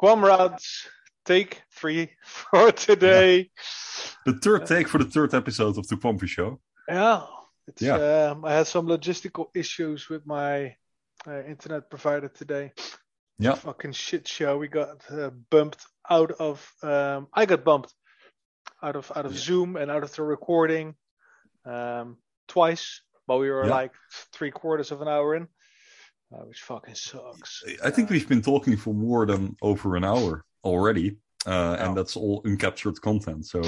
Comrades, take three for today. The third take for the third episode of the Quamfy Show. Yeah, it's, Yeah. Um, I had some logistical issues with my uh, internet provider today. Yeah. Fucking shit show. We got uh, bumped out of. Um, I got bumped out of out of Yeah. Zoom and out of the recording um, twice, but we were Yeah. like three quarters of an hour in, uh, which fucking sucks. I think we've been talking for more than over an hour already, uh, Oh. and that's all uncaptured content. So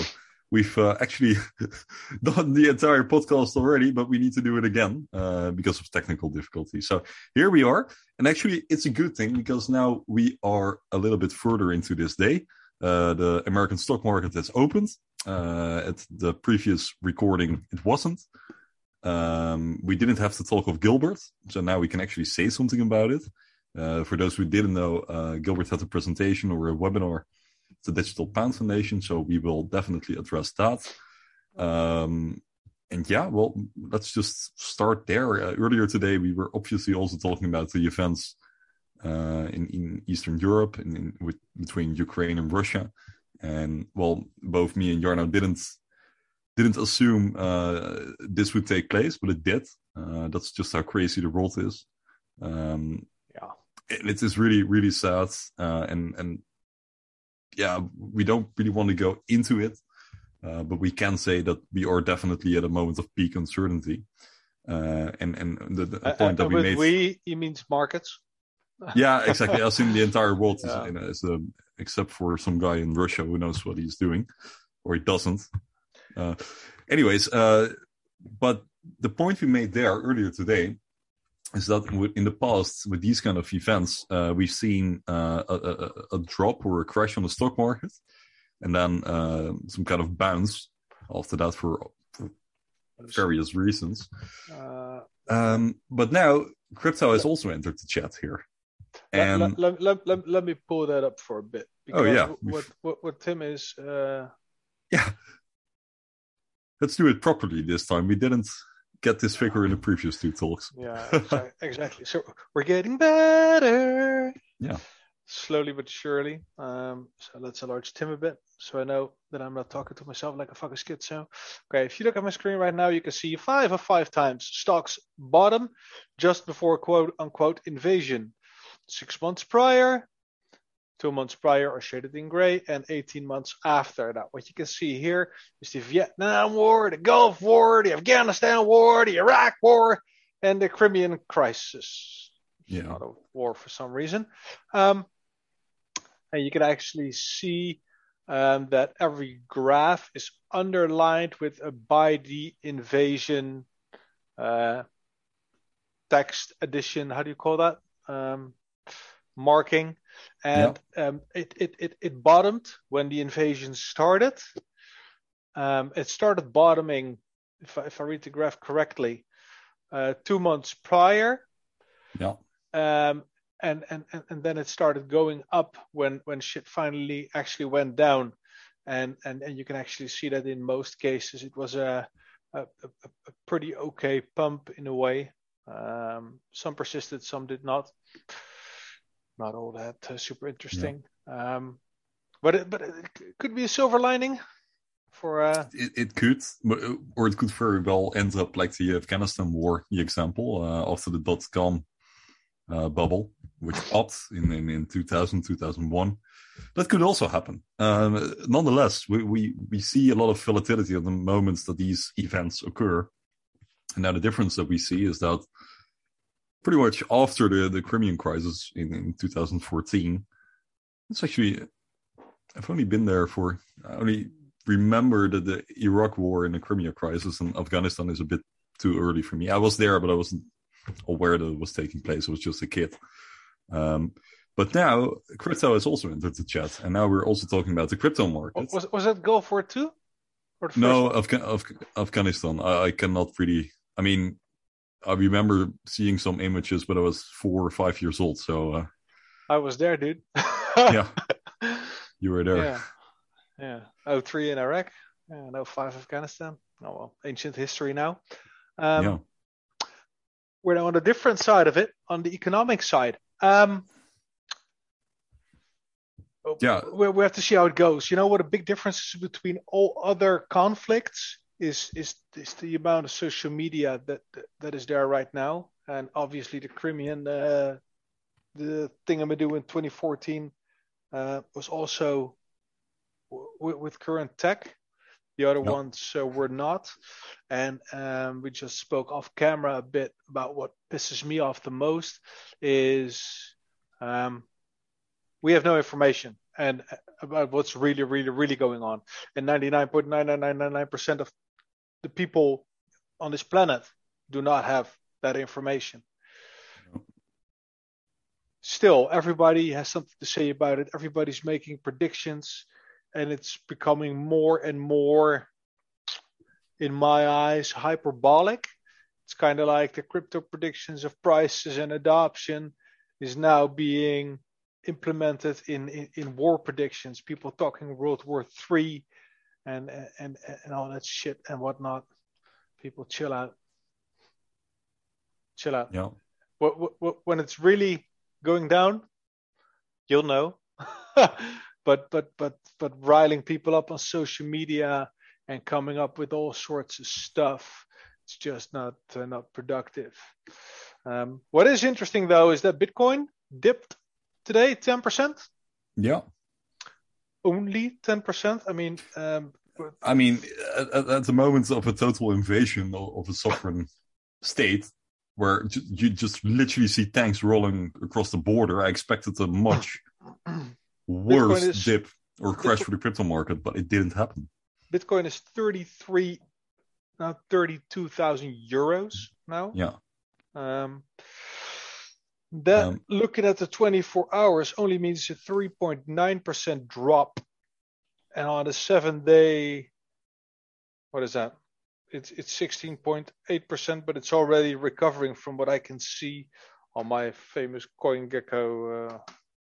we've uh, actually done the entire podcast already, but we need to do it again uh, because of technical difficulties. So here we are, and actually, it's a good thing because now we are a little bit further into this day. Uh, the American stock market has opened. Uh, at the previous recording, it wasn't. Um, we didn't have to talk of Gilbert, so now we can actually say something about it. Uh, for those who didn't know, uh, Gilbert had a presentation or a webinar the Digital Pound Foundation, so we will definitely address that. Um, and yeah, well, let's just start there. Uh, earlier today, we were obviously also talking about the events uh, in, in Eastern Europe and in, with, between Ukraine and Russia. And well, both me and Jarno didn't didn't assume uh, this would take place, but it did. Uh, that's just how crazy the world is. Um, Yeah. it is really really sad uh, and and yeah we don't really want to go into it uh, but we can say that we are definitely at a moment of peak uncertainty uh, and and the, the Uh, point that we made we, he means markets. yeah exactly as in the entire world is, Yeah. in a, is a, except for some guy in russia who knows what he's doing or he doesn't uh, anyways uh, but the point we made there earlier today is that in the past with these kind of events uh, we've seen uh, a, a, a- drop or a crash on the stock market and then uh, some kind of bounce after that for, for various reasons Uh, um, but now crypto has also entered the chat here let, and let, let, let, let, let me pull that up for a bit. Oh, yeah. What, what, what Tim is. Uh, yeah let's do it properly this time we didn't get this figure in the previous two talks Yeah, exactly. So we're getting better. Yeah. Slowly but surely. Um, so let's enlarge Tim a bit so I know that I'm not talking to myself like a fucking schizo. Okay, if you look at my screen right now, you can see five of five times stocks bottom just before quote unquote invasion. Six months prior, two months prior are shaded in gray, and 18 months after that. What you can see here is the Vietnam War, the Gulf War, the Afghanistan War, the Iraq War, and the Crimean crisis. Yeah. Not a war for some reason. Um, and you can actually see um, that every graph is underlined with a by the invasion uh, text addition. How do you call that? Um, marking. And um, it, it, it, it bottomed when the invasion started. Um, it started bottoming, if I, if I read the graph correctly, uh, two months prior. yeah Um, and, and, and, and then it started going up when, when shit finally actually went down. And, and, and you can actually see that in most cases it was a, a, a, a pretty okay pump in a way. Um, some persisted, some did not. Not all that uh, super interesting. Um, but it, but it could be a silver lining for uh, it, it could, or it could very well end up like the Afghanistan war, the example, uh, after the dot com uh, bubble, which popped in, in, in 2000, 2001. That could also happen. Um, nonetheless, we, we, we see a lot of volatility at the moments that these events occur. And now the difference that we see is that pretty much after the, the Crimean crisis in, in 2014, it's actually, I've only been there for, I only remember that the Iraq war and the Crimea crisis and Afghanistan is a bit too early for me. I was there, but I wasn't aware that it was taking place. I was just a kid. Um, but now crypto has also entered the chat, and now we're also talking about the crypto market. was was that Gulf War two? No, Afga- Af- Afghanistan. I, I cannot really. I mean, I remember seeing some images, but I was four or five years old, so uh, I was there, dude. yeah, you were there. yeah, yeah. Oh three in Iraq, yeah, no five Afghanistan. Oh well, ancient history now. Um, yeah. We're now on the different side of it, on the economic side. Um, Yeah. we, we have to see how it goes. You know what a big difference is between all other conflicts is is is the amount of social media that that is there right now, and obviously the Crimean uh, the thing I'm gonna do in 2014 uh, was also w- with current tech. The other Yeah. ones uh, were not, and um, we just spoke off camera a bit about what pisses me off the most is um, we have no information and uh, about what's really, really, really going on. And 99.99999% of the people on this planet do not have that information. Still, everybody has something to say about it. Everybody's making predictions, and it's becoming more and more, in my eyes, hyperbolic. It's kind of like the crypto predictions of prices and adoption is now being implemented in, in, in war predictions. People talking World War Three and and and all that shit and whatnot. People chill out. Chill out. Yeah. Wh- wh- When it's really going down, you'll know. but but but but riling people up on social media and coming up with all sorts of stuff, it's just not uh, not productive. Um, what is interesting though is that Bitcoin dipped today 10%, Yeah. Only 10%. I mean, um, I mean, at, at- the moment of a total invasion of, of a sovereign state, where ju- you just literally see tanks rolling across the border, I expected a much worse is- dip or crash for the crypto market, but it didn't happen. Bitcoin is 33, now 32,000 euros now. Yeah. Um, that Um, looking at the 24 hours only means a 3.9% drop. And on a seven day, what is that? It's it's 16.8%, but it's already recovering from what I can see on my famous CoinGecko uh,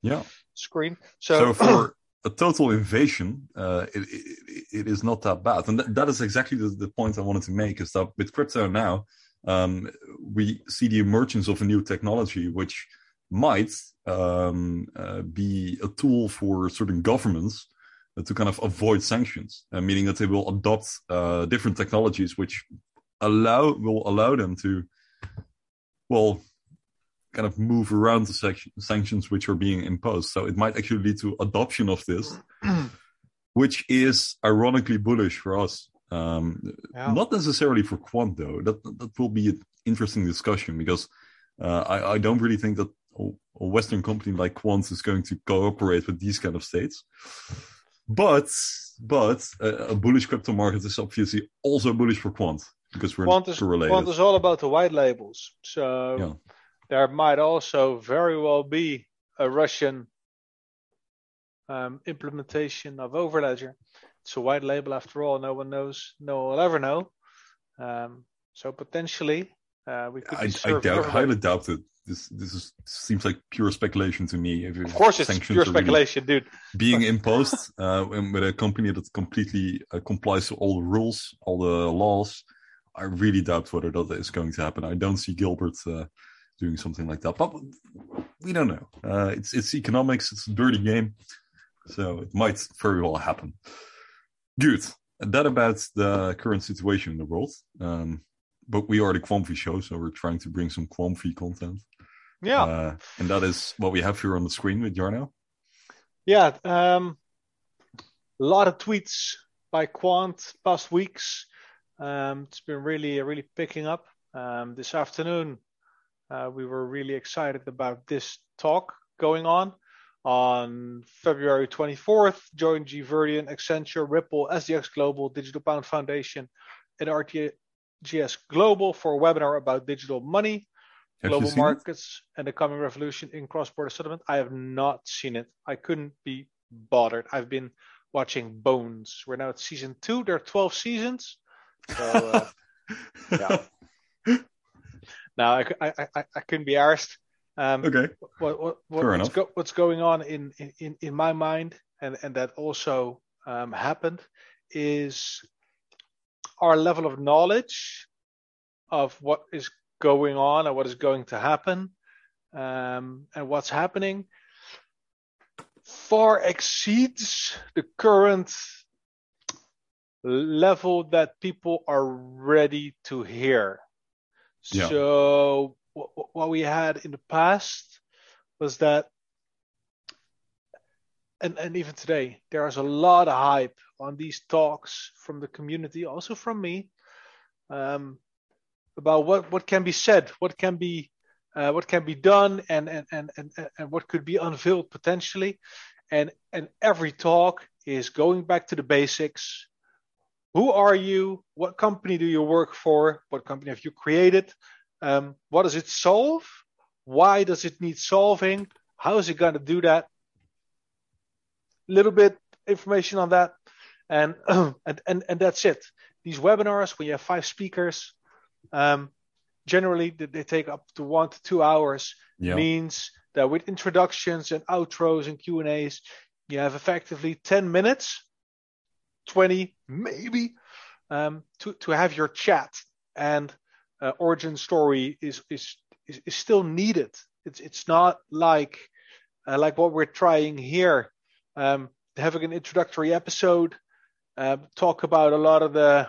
Yeah. screen. So, So, for a total invasion, uh, it, it, it is not that bad. And that, that is exactly the, the point I wanted to make is that with crypto now, um, we see the emergence of a new technology which might um, uh, be a tool for certain governments uh, to kind of avoid sanctions, uh, meaning that they will adopt uh, different technologies which allow will allow them to, well, kind of move around the sanc- sanctions which are being imposed. So it might actually lead to adoption of this, which is ironically bullish for us. Um, Yeah. Not necessarily for Quant though. That that will be an interesting discussion because uh, I, I don't really think that a, a Western company like Quant is going to cooperate with these kind of states. But but uh, a bullish crypto market is obviously also bullish for Quant because we're Quant is, correlated. Quant is all about the white labels. So Yeah. there might also very well be a Russian um, implementation of Overledger. It's a white label after all. No one knows. No one will ever know. Um, so potentially, uh, we could. I, I doubt, highly doubt it. This this is, seems like pure speculation to me. If Of course, it's pure speculation, dude. being imposed uh, with a company that completely uh, complies to all the rules, all the laws. I really doubt whether that is going to happen. I don't see Gilbert uh, doing something like that, but we don't know. Uh, it's it's economics. It's a dirty game, so it might very well happen. Good. That about the current situation in the world. Um, but we are the Quamfy show, so we're trying to bring some Quamfy content. Yeah, Uh, and that is what we have here on the screen with Jarno. yeah. Um, a lot of tweets by Quant past weeks. Um, it's been really, really picking up. Um, this afternoon, uh, we were really excited about this talk going on. On February 24th, join G Verdian, Accenture, Ripple, SDX Global, Digital Pound Foundation, and RTGS Global for a webinar about digital money, Have global seen it? markets, and the coming revolution in cross-border settlement. I have not seen it. I couldn't be bothered. I've been watching Bones. We're now at season two. There are 12 seasons. So, uh, yeah. now I, I, I, I couldn't be arsed. Um, Okay. what, what, what what's, go, what's going on in, in, in my mind, and, and that also um, happened, is our level of knowledge of what is going on and what is going to happen um, and what's happening far exceeds the current level that people are ready to hear. Yeah. So what, we had in the past was that, and, and even today, there is a lot of hype on these talks from the community, also from me, um, about what, what can be said, what can be uh, what can be done, and, and and and and what could be unveiled potentially, and and every talk is going back to the basics. Who are you? What company do you work for? What company have you created? Um, what does it solve? Why does it need solving? How is it going to do that? A little bit information on that, and and and, and that's it. These webinars, when you have five speakers, um, generally they take up to one to two hours. Means that with introductions and outros and Q and A's, you have effectively ten minutes, twenty maybe, um, to to have your chat and uh, origin story is, is is is still needed. It's it's not like uh, like what we're trying here. Um, having an introductory episode, uh, talk about a lot of the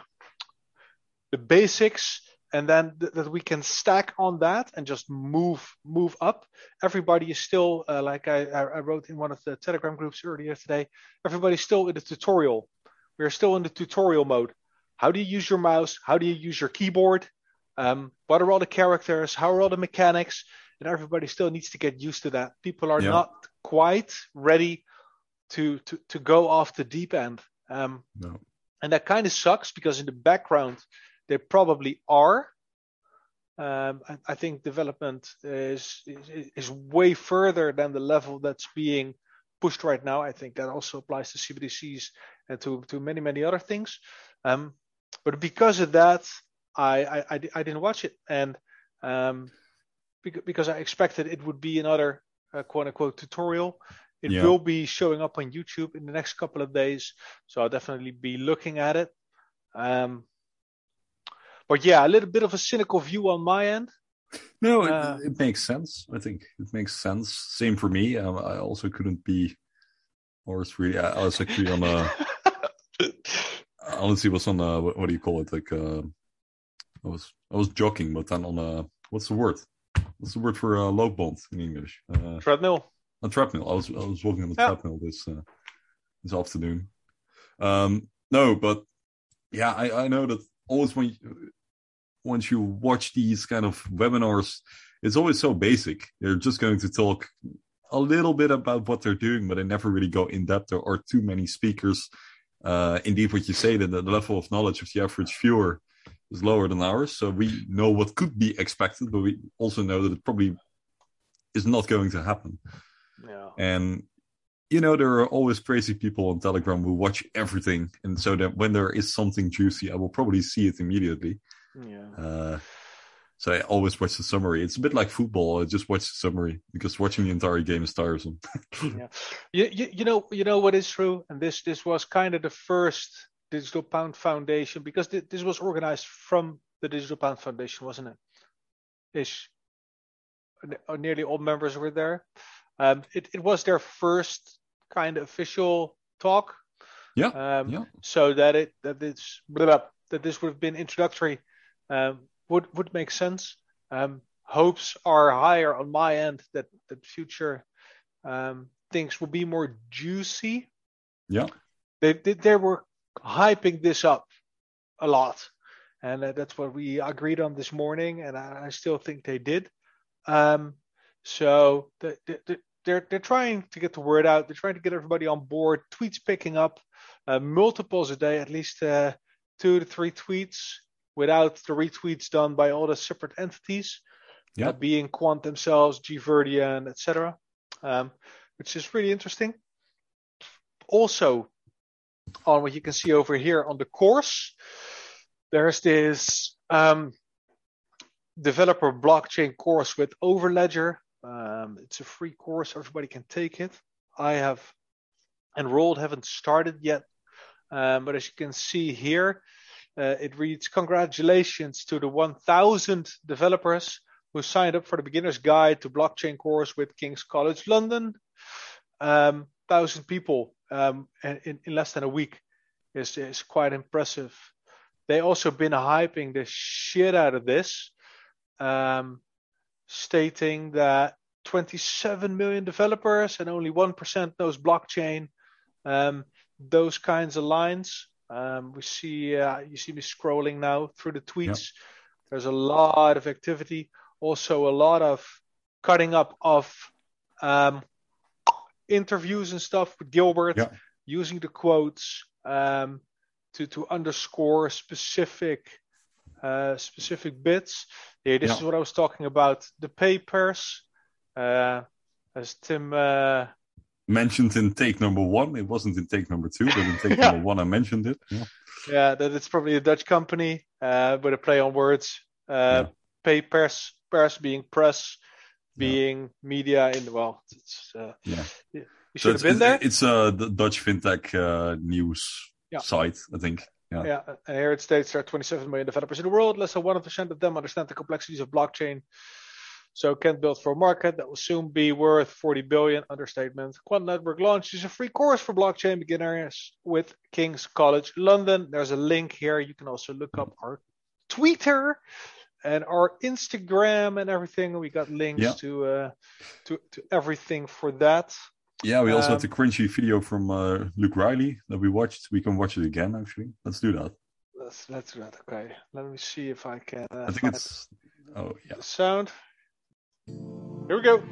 the basics, and then th- that we can stack on that and just move move up. Everybody is still uh, like I, I wrote in one of the Telegram groups earlier today. Everybody's still in the tutorial. We're still in the tutorial mode. How do you use your mouse? How do you use your keyboard? Um, what are all the characters? How are all the mechanics? And everybody still needs to get used to that. People are Yeah. not quite ready to to to go off the deep end. Um, No. and that kind of sucks because in the background they probably are. Um, I, I think development is, is is way further than the level that's being pushed right now. I think that also applies to CBDCs and to to many many other things. Um, but because of that, I I, I, I didn't watch it, and um, because I expected it would be another uh, quote unquote tutorial. It Yeah. will be showing up on YouTube in the next couple of days, so I'll definitely be looking at it. Um, but yeah, a little bit of a cynical view on my end. No, it, Uh, it makes sense. I think it makes sense. Same for me. Um, I also couldn't be, or it's really. I was actually on a. Honestly was on a. What, what do you call it? Like, uh, I was I was jogging, but then on a. What's the word? What's the word for a low bond in English? Uh, Treadmill. a treadmill. I was I was walking on the Yeah. treadmill this uh, this afternoon. Um, no, but yeah, I, I know that always when you, once you watch these kind of webinars, it's always so basic. They're just going to talk a little bit about what they're doing, but they never really go in depth. There are too many speakers. Uh, indeed, what you say that the level of knowledge of the average viewer is lower than ours, so we know what could be expected, but we also know that it probably is not going to happen. Yeah. And you know, there are always crazy people on Telegram who watch everything, and so that when there is something juicy, I will probably see it immediately. Yeah. Uh, so I always watch the summary. It's a bit like football. I just watch the summary because watching the entire game is tiresome. yeah. You, you, you know you know what is true, and this this was kind of the first Digital Pound Foundation because thi- this was organized from the Digital Pound Foundation, wasn't it? Ish. Ne- uh, Nearly all members were there. Um, it it was their first kind of official talk. Yeah, Um, yeah. So that it that it's blah, blah, that this would have been introductory um, would would make sense. Um, hopes are higher on my end that that future um, things will be more juicy. Yeah. They, they they were hyping this up a lot, and uh, that's what we agreed on this morning, and I, I still think they did. Um, so the, the, the, they're they're trying to get the word out. They're trying to get everybody on board. Tweets picking up, uh, multiples a day, at least uh, two to three tweets, without the retweets done by all the separate entities, Yeah. uh, being Quant themselves, Gverdian, etc. Um, which is really interesting. Also, on what you can see over here on the course, there's this um, developer blockchain course with Overledger. Um, it's a free course, everybody can take it. I have enrolled, haven't started yet, um, but as you can see here, uh, it reads Congratulations to the 1,000 developers who signed up for the beginner's guide to blockchain course with King's College London. Um, thousand people um, in, in less than a week is is quite impressive. They also been hyping the shit out of this, um, stating that 27 million developers and only one percent knows blockchain. Um, those kinds of lines. Um, we see uh, you see me scrolling now through the tweets. Yep. There's a lot of activity, also a lot of cutting up of um, interviews and stuff with Gilbert, yeah. using the quotes um, to to underscore specific uh, specific bits. Yeah, this yeah. is what I was talking about. The papers, uh, as Tim uh, mentioned in take number one. It wasn't in take number two, but in take yeah. number one, I mentioned it. Yeah, yeah that it's probably a Dutch company, uh, but a play on words. Uh, Papers, pers being press, being yeah. media in the well it's uh, yeah. you should so have been there. it's uh the dutch fintech uh, news yeah. site i think. Yeah. yeah. And here it states there are 27 million developers in the world. Less than 1% of them understand the complexities of blockchain. So can't build for a market that will soon be worth 40 billion. Understatement. Quant network launches a free course for blockchain beginners with king's college london. There's a link here. You can also look up our twitter and our Instagram and everything. We got links yeah. to uh, to to everything for that. Yeah, we also um, had the cringy video from uh, Luke Riley that we watched. We can watch it again. Actually, let's do that. Let's let's do that. Okay, let me see if I can. Uh, I think it's. Oh yeah. The sound. Here we go.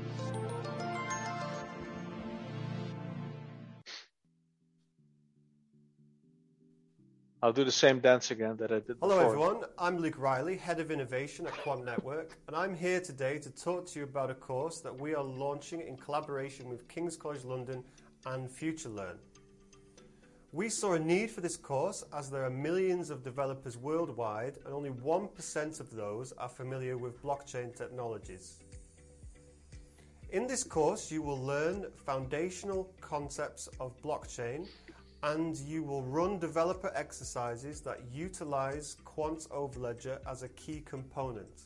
I'll do the same dance again that I did Hello before. everyone, I'm Luke Riley, Head of Innovation at Quant Network, and I'm here today to talk to you about a course that we are launching in collaboration with King's College London and FutureLearn. We saw a need for this course as there are millions of developers worldwide and only 1% of those are familiar with blockchain technologies. In this course, you will learn foundational concepts of blockchain and you will run developer exercises that utilize Quant Overledger as a key component.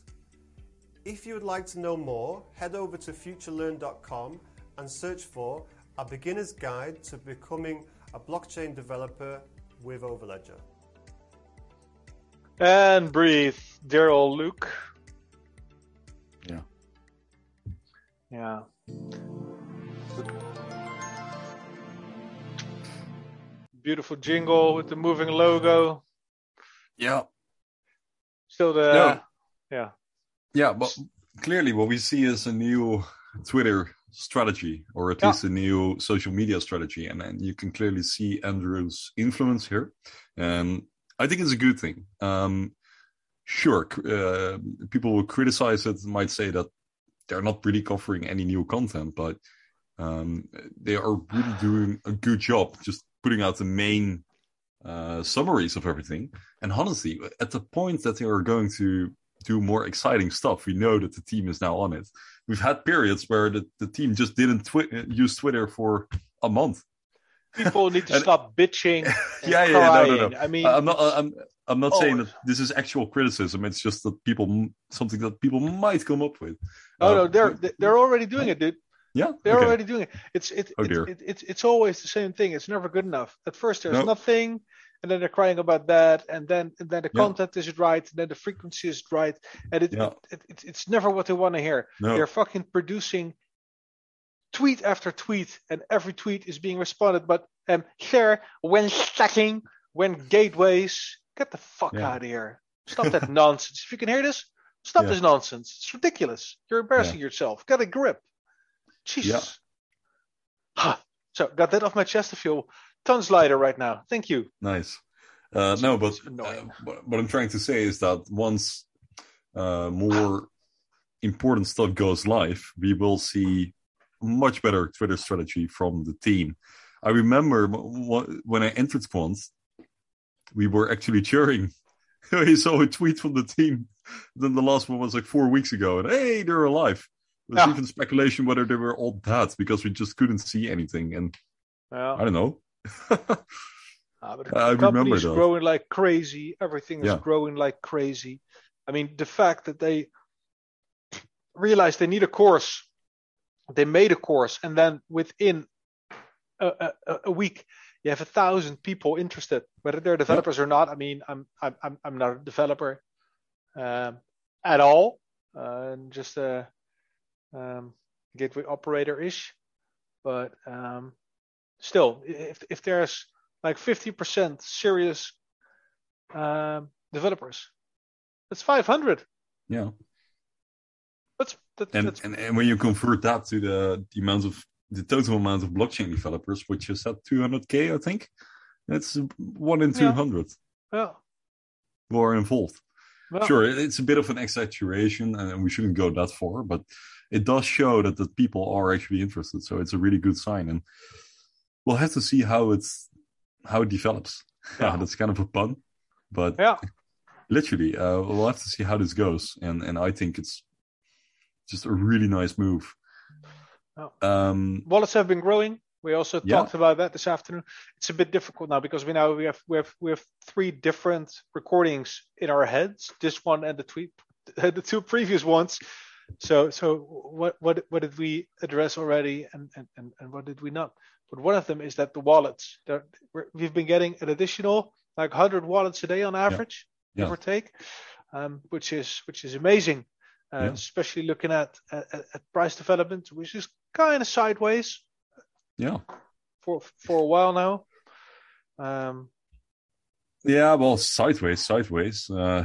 If you would like to know more, head over to futurelearn.com and search for a beginner's guide to becoming a blockchain developer with Overledger. And breathe, dear old Luke. Yeah. Yeah. Beautiful jingle with the moving logo. Yeah. Still the no. yeah. Yeah, but clearly what we see is a new Twitter strategy, or at yeah. least a new social media strategy, and, and you can clearly see Andrew's influence here. And I think it's a good thing. Um, sure, uh, people will criticize it, might say that they're not really covering any new content, but um, they are really doing a good job just putting out the main uh, summaries of everything. And honestly, at the point that they are going to do more exciting stuff, we know that the team is now on it. We've had periods where the, the team just didn't twi- use Twitter for a month. People need to and, stop bitching. yeah, yeah, no, no, no. I mean, I'm not. I'm. I'm not oh. saying that this is actual criticism. It's just that people something that people might come up with. Oh uh, no, they're they're already doing it, dude. Yeah, they're okay. already doing it. It's it, oh, it, it, it's it's always the same thing. It's never good enough. At first, there's nope. nothing, and then they're crying about that, and then and then the yeah. content isn't right, and then the frequency is right, and it, yeah. it, it it's never what they want to hear. No. They're fucking producing tweet after tweet, and every tweet is being responded. But um, sure, when stacking, when gateways, get the fuck yeah. out of here. Stop that nonsense. If you can hear this, stop this nonsense. It's ridiculous. You're embarrassing yourself. Get a grip. Jesus. Yeah. So got that off my chest to feel tons lighter right now. Thank you. Nice. Uh, no, but uh, what I'm trying to say is that once uh, more important stuff goes live, we will see much better Twitter strategy from the team. I remember when I entered Quant, we were actually cheering. I saw a tweet from the team. Then the last one was like four weeks ago, and hey, they're alive. There's yeah. even speculation whether they were all dead because we just couldn't see anything. And yeah. I don't know. Ah, but the I company is growing like crazy. Everything is yeah. growing like crazy. I mean, the fact that they realized they need a course, they made a course, and then within a, a, a week, you have a thousand people interested, whether they're developers or not. I mean, I'm I'm I'm I'm not a developer um, at all, uh, just a um, gateway operator ish, but um, still, if if there's like 50% serious um, developers, that's 500. Yeah. That's, that's, And, that's and and when you convert that to the the amount of the total amount of blockchain developers, which is at 200k, I think, that's one in Yeah. 200 yeah. who are involved. Well, Sure, it's a bit of an exaggeration, and we shouldn't go that far, but it does show that the people are actually interested. So it's a really good sign, and we'll have to see how it's how it develops. Yeah. that's kind of a pun, but Yeah. literally, uh, we'll have to see how this goes, and and I think it's just a really nice move. Yeah. Um, wallets have been growing. We also Yeah. talked about that this afternoon. It's a bit difficult now because we now we have we have we have three different recordings in our heads. This one and the tweet, the two previous ones. So so what what what did we address already and and and, and what did we not? But one of them is that the wallets. We've been getting an additional like 100 wallets a day on average, Yeah. give or take, um, which is which is amazing. Uh. Especially looking at, at at price development, which is kind of sideways yeah, for for a while now. Um, yeah. Well, sideways, sideways. Uh,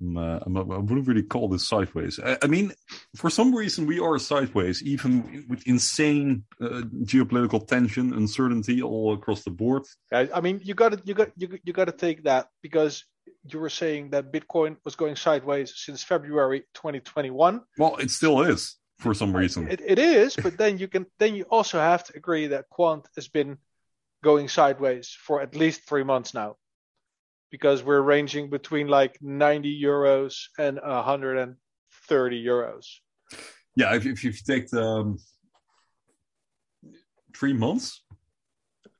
I'm, uh, I'm, I wouldn't really call this sideways. I, I mean, for some reason, we are sideways, even with insane uh, geopolitical tension, uncertainty all across the board. I, I mean, you got to you got you, you got to take that because you were saying that Bitcoin was going sideways since February 2021. Well, it still is for some reason. It, it is, but then you can then you also have to agree that Quant has been going sideways for at least three months now, because we're ranging between like 90 euros and 130 euros. yeah, if, if you take the um, three months,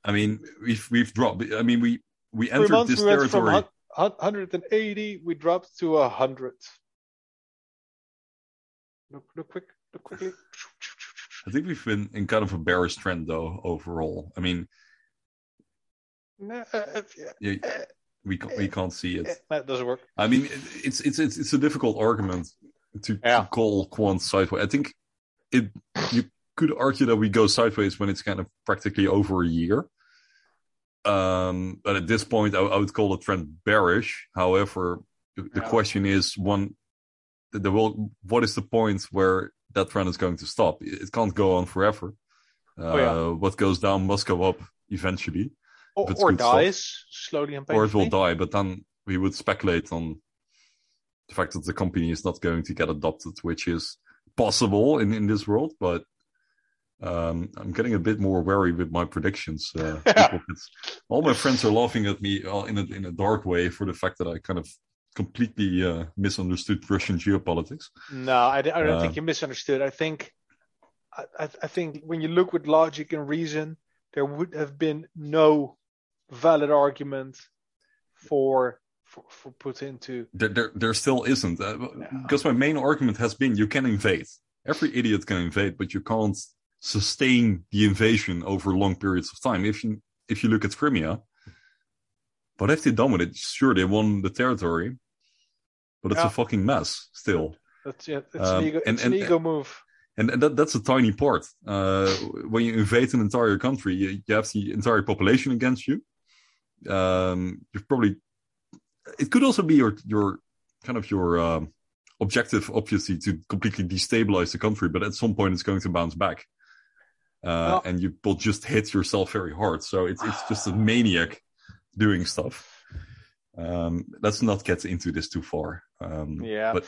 I mean, we've we've dropped. I mean, we we entered months this we territory. hun- hun- 180, we dropped to 100. Look, look quick, quickly. I think we've been in kind of a bearish trend, though. Overall, I mean, Nah, uh, uh, yeah, you, we ca- we can't see it. that doesn't work. I mean, it's it's it's it's a difficult argument to, Yeah. to call quant sideways. I think it you could argue that we go sideways when it's kind of practically over a year. Um, but at this point, I, I would call the trend bearish. However, the, the Yeah. question is one: the, the will, what is the point where that trend is going to stop? It, can't go on forever. Uh, Oh, yeah. What goes down must go up eventually Or, or good stuff. dies slowly and painfully. or it will die. But then we would speculate on the fact that the company is not going to get adopted, which is possible in, in this world. But um, I'm getting a bit more wary with my predictions. Uh, all my friends are laughing at me uh, in a in a dark way for the fact that I kind of completely uh, misunderstood Russian geopolitics. No, I don't Uh, think you misunderstood. I think, I, I, I think when you look with logic and reason, there would have been no valid argument for for, for Putin to. There, there, there still isn't. Uh, Because my main argument has been you can invade. Every idiot can invade, but you can't sustain the invasion over long periods of time. If you if you look at Crimea, what have they done with it? Sure, they won the territory, but it's Yeah. a fucking mess still. That's it. It's Um, an ego. and- it's an and- ego move. And, and that, that's a tiny part. Uh, when you invade an entire country, you, you have the entire population against you. Um, you've probably. It could also be your your kind of your um, objective, obviously, to completely destabilize the country. But at some point, it's going to bounce back, uh, Well- and you will just hit yourself very hard. So it's it's just a maniac doing stuff. Um, let's not get into this too far. Um, Yeah. but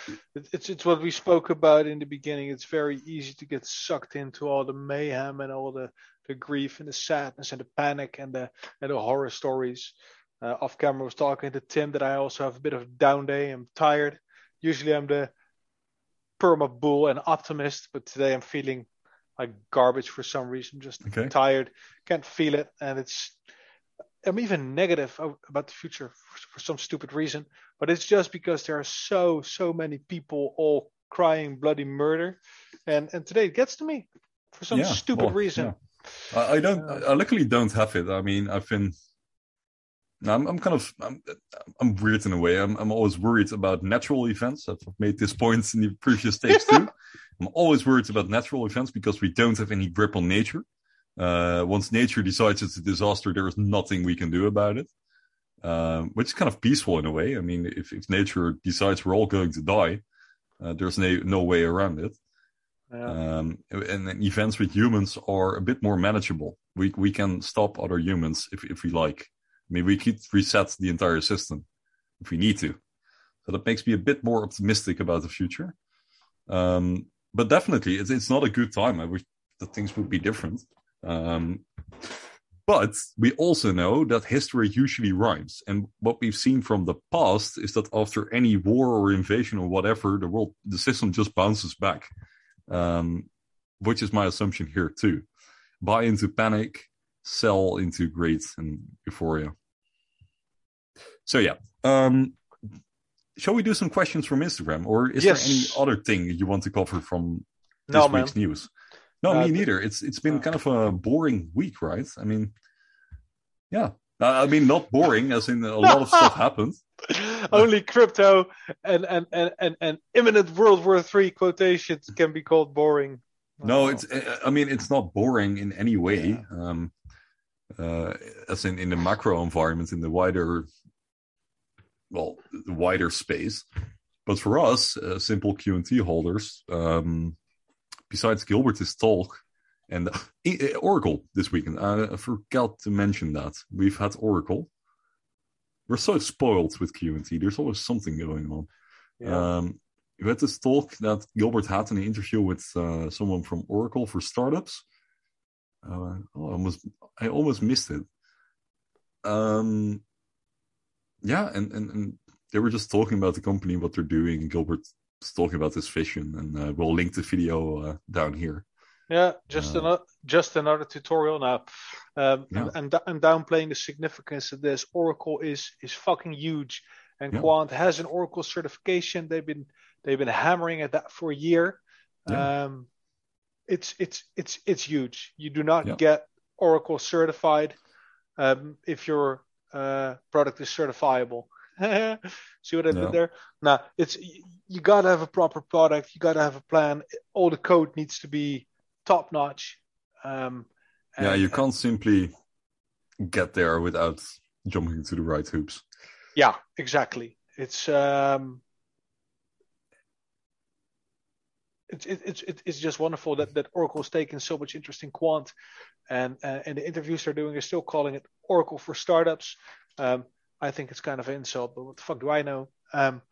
It's it's what we spoke about in the beginning. It's very easy to get sucked into all the mayhem and all the, the grief and the sadness and the panic and the and the horror stories. Uh, off camera, I was talking to Tim that I also have a bit of a down day. I'm tired. Usually, I'm the perma bull and optimist, but today I'm feeling like garbage for some reason. Just Okay. tired, can't feel it, and it's. I'm even negative about the future for, some stupid reason, but it's just because there are so so many people all crying bloody murder, and and today it gets to me for some Yeah, stupid well, reason. yeah. I, I don't. Uh, I luckily don't have it. I mean, I've been. I'm, I'm kind of. I'm, I'm weird in a way. I'm, I'm always worried about natural events. I've made this point in the previous tapes too. I'm always worried about natural events because we don't have any grip on nature. Uh, once nature decides it's a disaster, there is nothing we can do about it. Um, which is kind of peaceful in a way. I mean, if, if nature decides we're all going to die, uh, there's no, no way around it. Yeah. Um, and then events with humans are a bit more manageable. We we can stop other humans if if we like. I mean, we could reset the entire system if we need to. So that makes me a bit more optimistic about the future. Um, but definitely, it's it's not a good time. I wish that things would be different. Um, but we also know that history usually rhymes. And what we've seen from the past is that after any war or invasion or whatever, the world, the system just bounces back. Um, which is my assumption here too. Buy into panic, sell into great and euphoria. So yeah. Um, shall we do some questions from Instagram or is Yes. there any other thing you want to cover from this No, man. week's news? No, Uh, me neither. It's it's been uh. kind of a boring week, right? I mean, yeah. Uh, I mean, not boring, as in a lot of stuff happened. Only crypto and, and, and, and, and imminent World War Three quotations can be called boring. No, Oh. it's. I mean, it's not boring in any way. Um, uh, as in in the macro environment, in the wider, well, the wider space. But for us, uh, simple Q and T holders, um, besides Gilbert's talk and uh, Oracle this weekend, uh, I forgot to mention that we've had Oracle. We're so spoiled with Q and T. There's always something going on. Yeah. Um, we had this talk that Gilbert had in an interview with uh, someone from Oracle for startups. Uh, oh, I almost, I almost missed it. Um, yeah, and, and, and they were just talking about the company, what they're doing. And Gilbert talking about this vision, and uh, we'll link the video uh, down here. Yeah, just Uh, another just another tutorial now. Um, Yeah. and, and, downplaying the significance of this, Oracle is is fucking huge, and Yeah. Quant has an Oracle certification. They've been they've been hammering at that for a year. Yeah. Um, it's it's it's it's huge. You do not get Oracle certified um, if your uh, product is certifiable. See what I Yeah. did there? Now it's you, you got to have a proper product. You got to have a plan. All the code needs to be top notch. Um, yeah, you can't simply get there without jumping to the right hoops. Yeah, exactly. It's um, it's it, it's it- it's just wonderful that that Oracle's taken so much interest in quant, and uh, and the interviews they're doing are still calling it Oracle for startups. Um, I think it's kind of an insult, but what the fuck do I know? Um,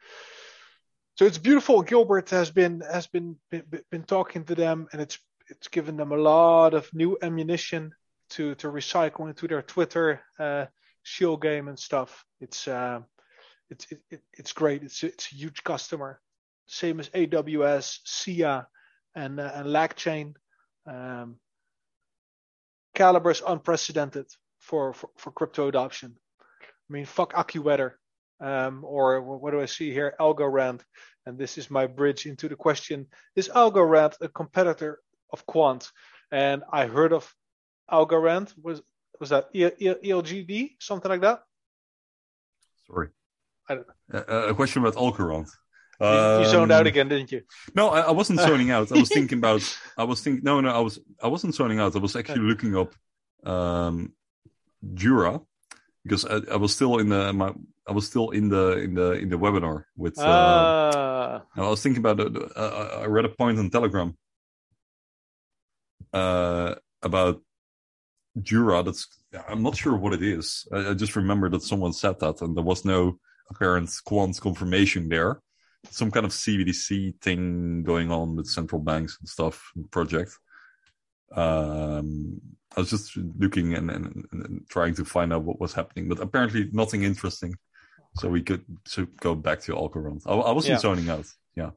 so it's beautiful. Gilbert has been has been been, been talking to them, and it's it's given them a lot of new ammunition to to recycle into their Twitter uh, shield game and stuff. It's uh, it's it, it, it's great. It's it's a huge customer, same as AWS, SIA, and uh, and LACChain. Um, Caliber is unprecedented for, for for crypto adoption. I mean, fuck AccuWeather, um, or what do I see here? Algorand, and this is my bridge into the question: Is Algorand a competitor of Quant? And I heard of Algorand. Was was that E- E- ELGD something like that? Sorry. I don't- Uh, a question about Algorand. You, you zoned out Um, again, didn't you? No, I, I wasn't zoning out. I was thinking about. I was thinking. No, no, I was. I wasn't zoning out. I was actually looking up um, Jura because I, I was still in the. My, I was still in the in the in the webinar with. Uh, Ah, I was thinking about. Uh, uh, I read a point on Telegram uh, about Jura. That's. I'm not sure what it is. I, I just remember that someone said that, and there was no apparent quant confirmation there some kind of CBDC thing going on with central banks and stuff project. Um, I was just looking and, and, and trying to find out what was happening, but apparently nothing interesting. So we could so go back to Algorand. I, I wasn't Yeah. zoning out. Yeah,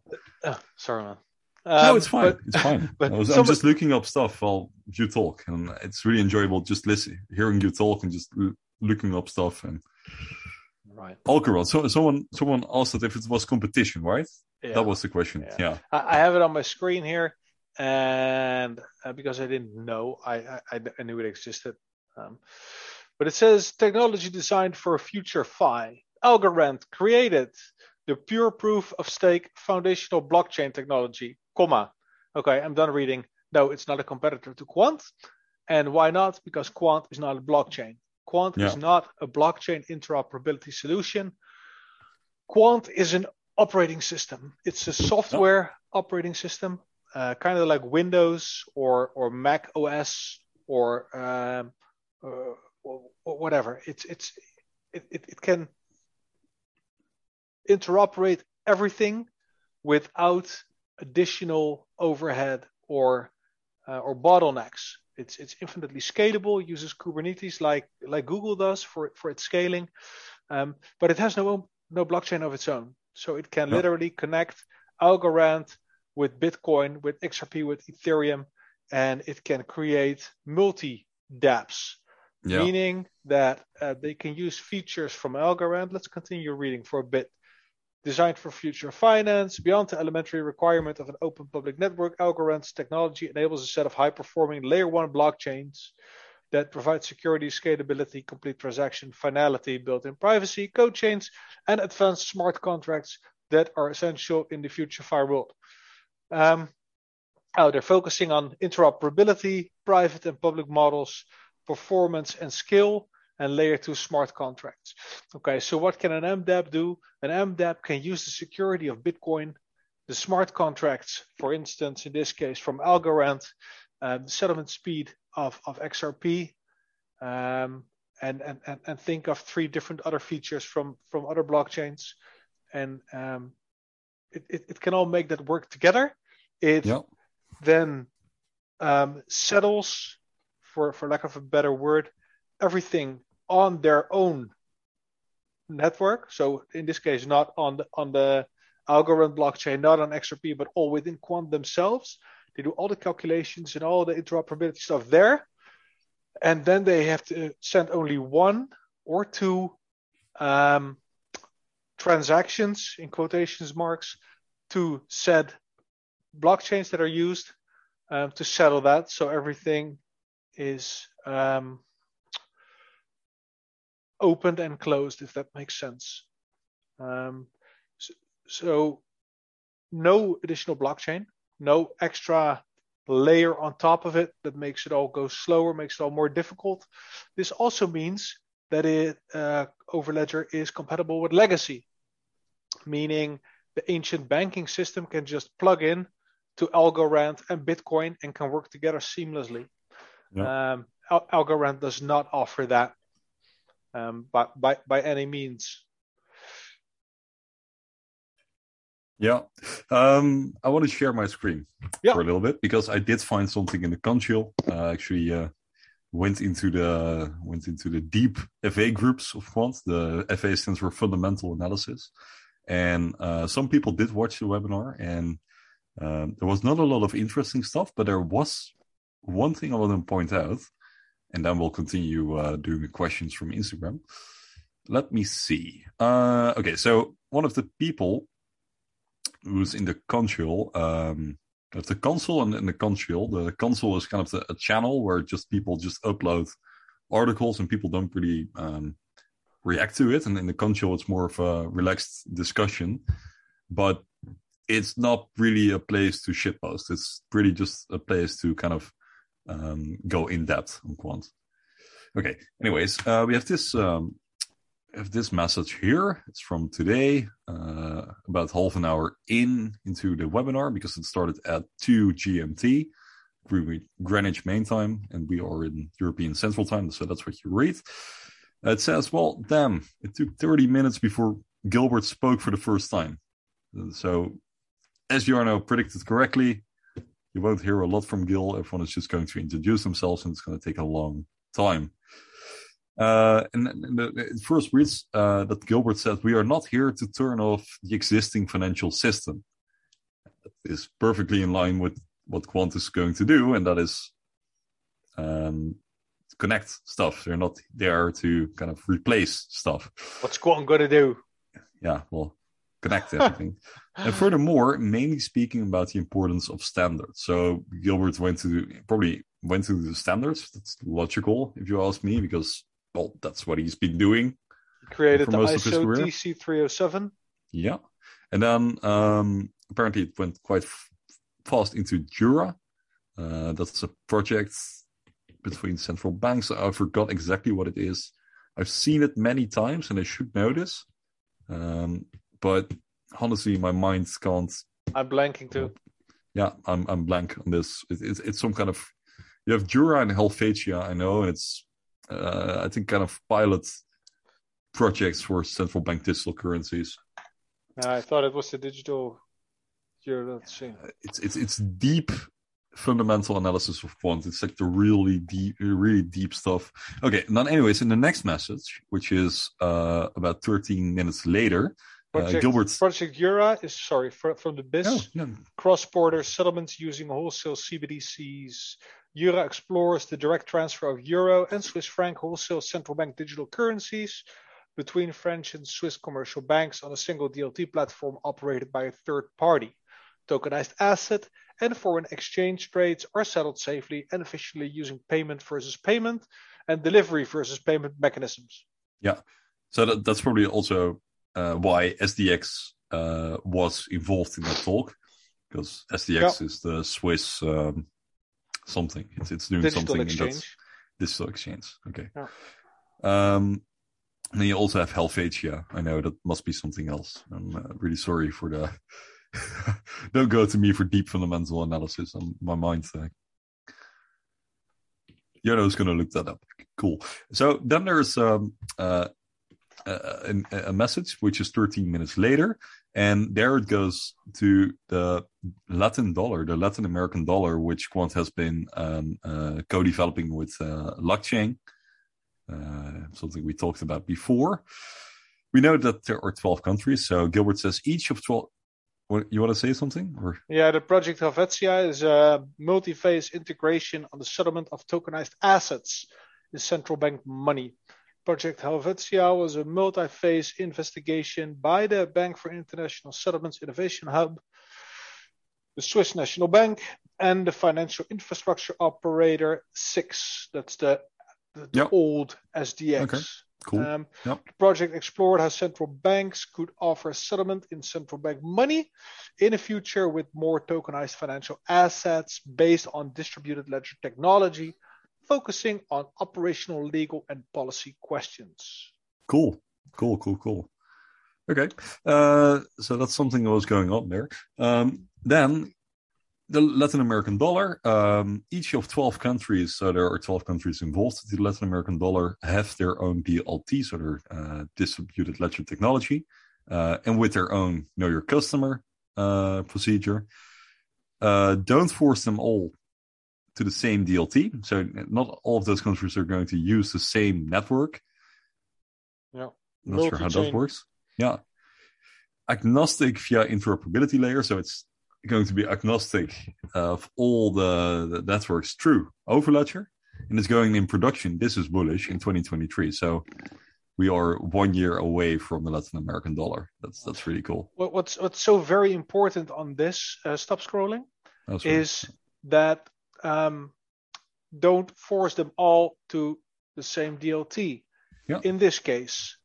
ah, sorry, man. no, Um, it's fine. but- it's fine. I was, I'm some- just looking up stuff while you talk, and it's really enjoyable just listening, hearing you talk, and just l- looking up stuff. And right. Algorand. So someone someone asked that if it was competition, right? Yeah. That was the question. Yeah. yeah. I, I have it on my screen here, and uh, because I didn't know, I, I, I knew it existed. Um, but it says technology designed for a future Fi. Algorand created the pure proof of stake foundational blockchain technology, comma. Okay, I'm done reading. No, it's not a competitor to Quant. And why not? Because Quant is not a blockchain. Quant yeah. is not a blockchain interoperability solution. Quant is an operating system. It's a software operating system, uh, kind of like Windows or or Mac OS or um, uh, whatever. It's it's it, it, it can interoperate everything without additional overhead or uh, or bottlenecks. It's it's infinitely scalable. Uses Kubernetes like like Google does for for its scaling, um, but it has no no blockchain of its own. So it can literally connect Algorand with Bitcoin, with XRP, with Ethereum, and it can create multi dApps, meaning that uh, they can use features from Algorand. Let's continue reading for a bit. Designed for future finance, beyond the elementary requirement of an open public network, Algorand's technology enables a set of high performing layer one blockchains that provide security, scalability, complete transaction finality, built in privacy, co-chains, and advanced smart contracts that are essential in the future Fi world. Um, oh, they're focusing on interoperability, private and public models, performance and skill, and layer two smart contracts. Okay, so what can an MDAP do? An MDAP can use the security of Bitcoin, the smart contracts, for instance, in this case from Algorand, the settlement speed of, of XRP, um, and, and, and think of three different other features from, from other blockchains. And um, it, it, it, can all make that work together. It yep. then um, settles, for, for lack of a better word, everything on their own network. So in this case, not on the on the Algorand blockchain, not on XRP, but all within Quant themselves. They do all the calculations and all the interoperability stuff there, and then they have to send only one or two um, transactions in quotations marks to said blockchains that are used um, to settle that. So everything is um, opened and closed, if that makes sense. Um, so, so, no additional blockchain, no extra layer on top of it that makes it all go slower, makes it all more difficult. This also means that it uh, Overledger is compatible with legacy, meaning the ancient banking system can just plug in to Algorand and Bitcoin and can work together seamlessly. Yeah. Um, Al- Algorand does not offer that um, by, by, by any means. Yeah, um, I want to share my screen yeah. for a little bit because I did find something in the console. Uh, actually, uh, went into the went into the deep FA groups of Quant. The FA stands for Fundamental Analysis, and uh, some people did watch the webinar, and um, there was not a lot of interesting stuff, but there was one thing I want to point out and then we'll continue uh, doing questions from Instagram. Let me see. Uh, okay, so one of the people who's in the console, um, the console and, and the console. The console is kind of the, a channel where just people just upload articles and people don't really um, react to it. And in the console, it's more of a relaxed discussion, but it's not really a place to shitpost. It's really just a place to kind of um, go in depth on quant. Okay. Anyways, uh, we have this um, have this message here. It's from today, uh, about half an hour in into the webinar because it started at two GMT, Greenwich Main Time, and we are in European Central Time, so that's what you read. It says, "Well, damn, it took 30 minutes before Gilbert spoke for the first time." So, as you are now predicted correctly, you won't hear a lot from Gil. Everyone is just going to introduce themselves, and it's going to take a long time. Uh, and, and the, it first reads uh, that Gilbert said, "We are not here to turn off the existing financial system." That is perfectly in line with what Quant is going to do, and that is um, connect stuff. They're not there to kind of replace stuff. What's Quant going to do? Yeah, well, connect everything. and furthermore, mainly speaking about the importance of standards. So Gilbert went to probably went to the standards. That's logical, if you ask me, because well, that's what he's been doing. He created the ISO TC 307. Yeah, and then um, apparently it went quite f- fast into Jura. Uh, that's a project between central banks. I forgot exactly what it is. I've seen it many times, and I should know this. Um, but honestly, my mind can't. I'm blanking too. Yeah, I'm I'm blank on this. It, it's it's some kind of you have Jura and Helvetia, I know, and it's uh, I think kind of pilot projects for central bank digital currencies. I thought it was the digital euro. It's it's it's deep fundamental analysis of quant. It's like the really deep, really deep stuff. Okay, then anyways, in the next message, which is uh, about 13 minutes later, uh, Project, uh, Gilbert's Project Jura is sorry for, from the BIS oh, no. cross-border settlements using wholesale CBDCs. Jura explores the direct transfer of euro and Swiss franc wholesale central bank digital currencies between French and Swiss commercial banks on a single DLT platform operated by a third party. Tokenized asset and foreign exchange trades are settled safely and efficiently using payment versus payment and delivery versus payment mechanisms. Yeah, so that, that's probably also uh, why SDX uh, was involved in that talk because SDX is the Swiss um, something. It's, it's doing digital something exchange. in that digital exchange. Okay. Um, and then you also have Helvetia. I know that must be something else. I'm uh, really sorry for the. Don't go to me for deep fundamental analysis on my mind. Uh, Jarno's going to look that up. Cool. So then there's um, uh, a, a, message which is 13 minutes later, and there it goes to the Latin dollar, the Latin American dollar, which Quant has been um, uh, co-developing with uh, Blockchain, uh, something we talked about before. We know that there are 12 countries, so Gilbert says each of 12. What, you want to say something? Or? Yeah, the project Helvetia is a multi-phase integration on the settlement of tokenized assets in central bank money. Project Helvetia was a multi-phase investigation by the Bank for International Settlements Innovation Hub, the Swiss National Bank, and the financial infrastructure operator SIX. That's the, the yep. old SDX. Okay. Cool. Um, yep. The project explored how central banks could offer settlement in central bank money in the future with more tokenized financial assets based on distributed ledger technology focusing on operational, legal, and policy questions. Cool, cool, cool, cool. Okay, uh, so that's something that was going on there. Um, then the Latin American dollar. Um, each of 12 countries, so there are 12 countries involved the Latin American dollar, have their own DLT, so their uh, distributed ledger technology, uh, and with their own know your customer uh, procedure. Uh, don't force them all to the same DLT. So not all of those countries are going to use the same network. Yeah. Not sure how that works. Yeah. Agnostic via interoperability layer. So it's going to be agnostic of all the, the networks. True. Overledger. And it's going in production. This is bullish in 2023. So we are one year away from the Latin American dollar. That's that's really cool. What's what's so very important on this? Uh, stop scrolling. Is that um, don't force them all to the same DLT. Yeah. In this case,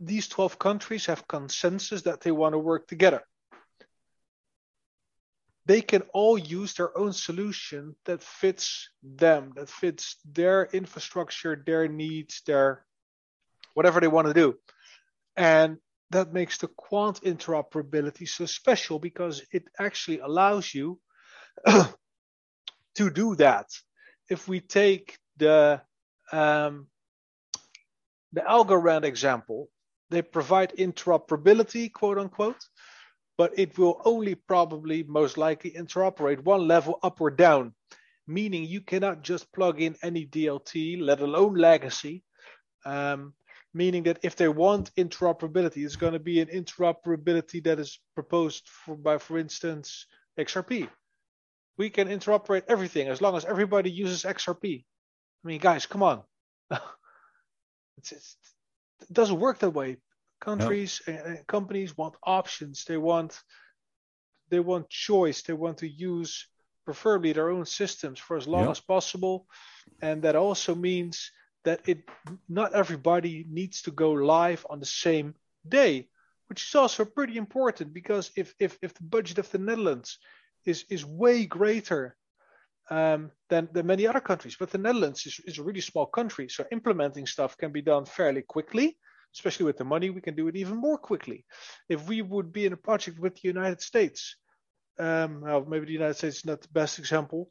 these 12 countries have consensus that they want to work together. They can all use their own solution that fits them, that fits their infrastructure, their needs, their whatever they want to do. And that makes the quant interoperability so special because it actually allows you to do that. If we take the um, the Algorand example, they provide interoperability, quote unquote, but it will only probably most likely interoperate one level up or down, meaning you cannot just plug in any DLT, let alone legacy. Um, meaning that if they want interoperability, it's going to be an interoperability that is proposed for, by, for instance, XRP we can interoperate everything as long as everybody uses XRP. I mean, guys, come on. it's, it's, it doesn't work that way. Countries and and companies want options. They want they want choice. They want to use preferably their own systems for as long Yeah. as possible, and that also means that it not everybody needs to go live on the same day, which is also pretty important because if if, if the budget of the Netherlands is is way greater um, than than many other countries, but the Netherlands is, is a really small country, so implementing stuff can be done fairly quickly. Especially with the money, we can do it even more quickly. If we would be in a project with the United States, um, well, maybe the United States is not the best example,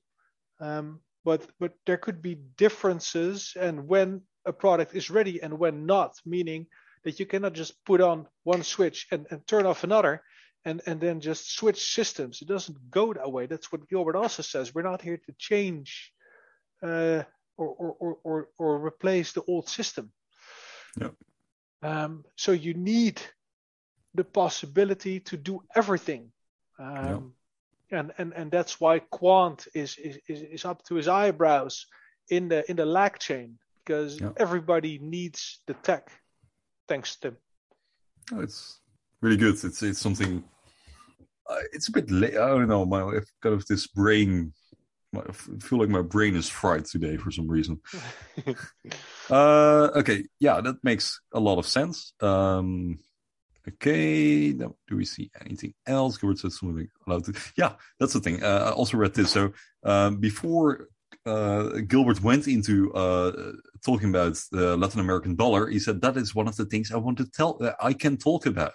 um, but but there could be differences and when a product is ready and when not, meaning that you cannot just put on one switch and, and turn off another and, and then just switch systems. It doesn't go that way. That's what Gilbert also says. We're not here to change uh, or, or, or, or, replace the old system. Yeah. Um, so you need the possibility to do everything. Um, and, and, and that's why Quant is, is, is, up to his eyebrows in the in the LACChain because Yeah. everybody needs the tech. Thanks Tim. Oh, it's really good. It's it's something. Uh, it's a bit late. I don't know. My I've kind of this brain. I feel like my brain is fried today for some reason. uh, okay, yeah, that makes a lot of sense. Um, okay, now, do we see anything else? Gilbert said something about it. Yeah, that's the thing. Uh, I also read this. So um, before uh, Gilbert went into uh, talking about the Latin American dollar, he said that is one of the things I want to tell. Uh, I can talk about,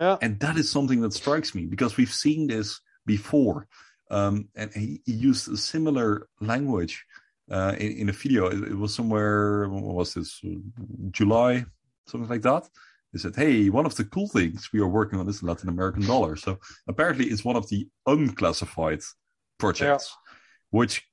Yeah. and that is something that strikes me because we've seen this before, um, and he, he used a similar language uh, in, in a video. It, it was somewhere. What was this? July, something like that. He said, "Hey, one of the cool things we are working on is the Latin American dollar." So apparently, it's one of the unclassified projects, which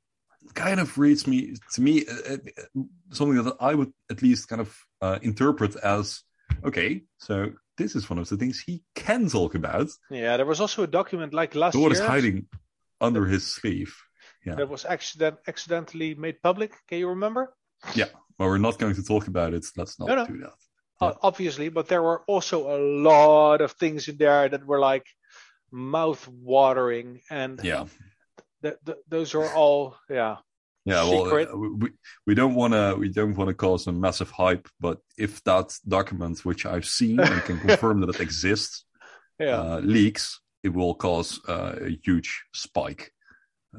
kind of reads me to me uh, uh, something that I would at least kind of uh, interpret as okay. So this is one of the things he can talk about. Yeah, there was also a document like last But what year is hiding under his sleeve? Yeah. that was accident accidentally made public. Can you remember? Yeah. Well, we're not going to talk about it. Let's not No, no. do that. Uh, obviously, but there were also a lot of things in there that were like mouth watering, and Yeah. th- th- those are all yeah. Yeah, well, Secret. uh, we we don't want to we don't want to cause a massive hype, but if that document, which I've seen and can confirm that it exists, Yeah, uh, leaks, it will cause uh, a huge spike.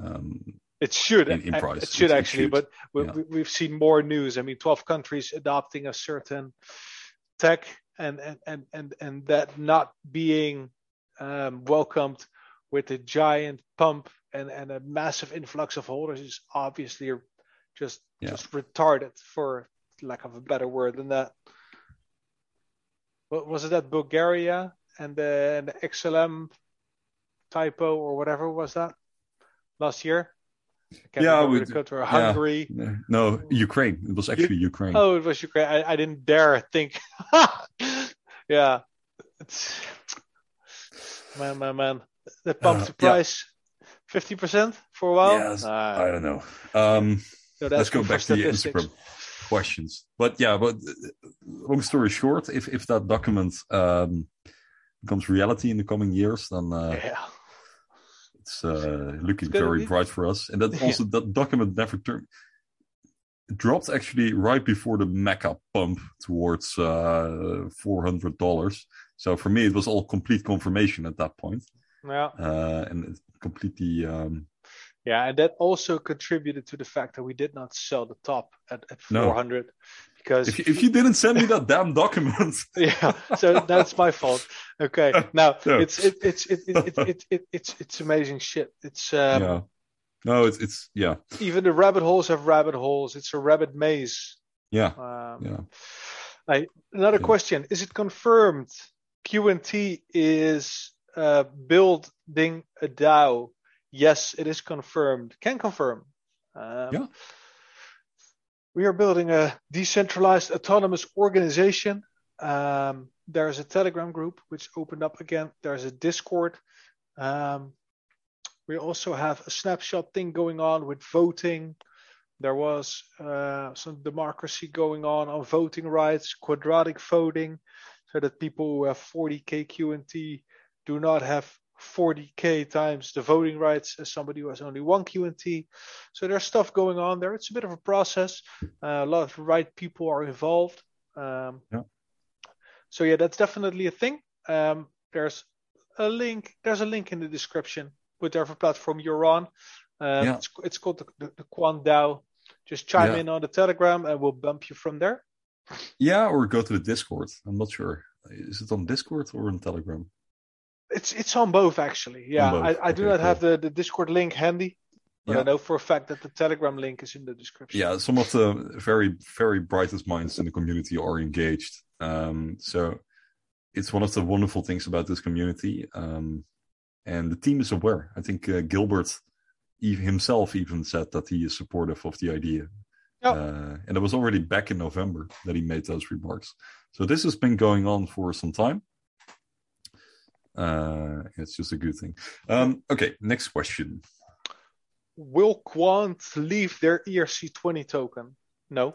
Um, it should. in- in price. It should It- it actually, should. but we, yeah. we've seen more news. I mean, 12 countries adopting a certain tech, and and and and, and that not being um, welcomed with a giant pump and, and a massive influx of holders is obviously just Yeah. just retarded, for lack of a better word than that. What was it that Bulgaria and the, and the XLM typo or whatever was that last year? Yeah, we- country. yeah. Hungary. no, Ukraine. It was actually Ukraine. Oh, it was Ukraine. I, I didn't dare think. yeah, it's man, man, man. They pumped Uh, the yeah. price fifty percent for a while. Yes, Ah, I don't know. Um, so let's go back to the. Instagram questions. But yeah, but uh, long story short, if if that document um, becomes reality in the coming years, then uh, Yeah, it's uh, looking it's very be... bright for us. And that also yeah. that document never turned dropped actually right before the Mecca pump towards uh, four hundred dollars. So for me, it was all complete confirmation at that point. Yeah, uh, and completely. Um, yeah, and that also contributed to the fact that we did not sell the top at, at 400 because if you, if you didn't send me that damn document, yeah so that's my fault. Okay now No. it's it, it's it, it, it, it, it, it's it's amazing shit. It's um yeah, no, it's it's yeah, even the rabbit holes have rabbit holes. It's a rabbit maze. Yeah, um, yeah. I, another Yeah. question. Is it confirmed qnt is uh, building a dao? Yes it is confirmed. Can confirm. Um, Yeah. We are building a decentralized autonomous organization. Um, there's a telegram group which opened up again. There's a discord. Um, we also have a snapshot thing going on with voting. There was uh, some democracy going on on voting rights quadratic voting so that people who have 40k QNT do not have 40k times the voting rights as somebody who has only one QNT. So there's stuff going on there. It's a bit of a process. Uh, a lot of right people are involved. Um, Yeah. So yeah, that's definitely a thing. Um, there's a link. There's a link in the description, whatever platform you're on. Um, Yeah. it's, it's called the, the, the Quan DAO. Just chime Yeah. in on the Telegram, and we'll bump you from there. Yeah, or go to the Discord. I'm not sure. Is it on Discord or on Telegram? It's it's on both actually. Yeah, both. I, I do Okay, not have the, the Discord link handy, but Yeah. I know for a fact that the Telegram link is in the description. Yeah, some of the very, very brightest minds in the community are engaged. Um, so it's one of the wonderful things about this community. Um, and the team is aware. I think uh, Gilbert e- himself even said that he is supportive of the idea. Yeah. Uh, and it was already back in November that he made those remarks. So this has been going on for some time. Uh, it's just a good thing. Um, okay, next question. Will Quant leave their ERC20 token? No.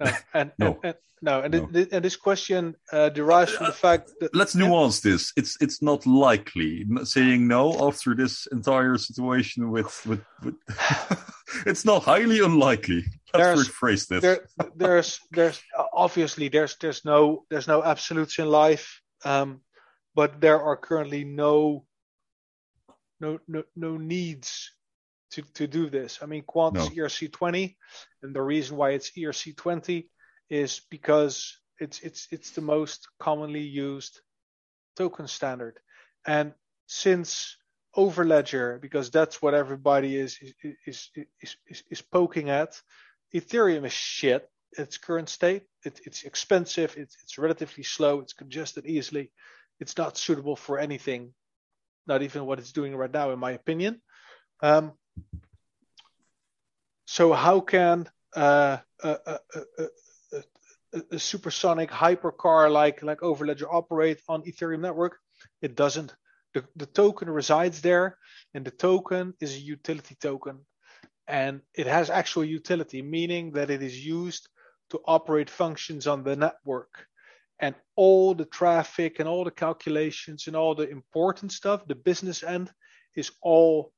No, and, No. and, and no, and, No. and this question uh, derives from the fact that let's nuance this. It's it's not likely saying no after this entire situation with with. with it's not highly unlikely. Let's There's- rephrase this. there, there's there's obviously there's there's no there's no absolutes in life, um, but there are currently no no no no needs to to do this. I mean, Quant is ERC20, and the reason why it's ERC20 is because it's it's it's the most commonly used token standard, and since Overledger, because that's what everybody is is is is, is, is poking at. Ethereum is shit. Its current state. It, it's expensive. It's it's relatively slow. It's congested easily. It's not suitable for anything. Not even what it's doing right now, in my opinion. Um, so how can uh, a, a, a, a, supersonic hypercar like like Overledger operate on Ethereum network? It doesn't. The, the token resides there, and the token is a utility token and it has actual utility, meaning that it is used to operate functions on the network. And all the traffic and all the calculations and all the important stuff, the business end, is all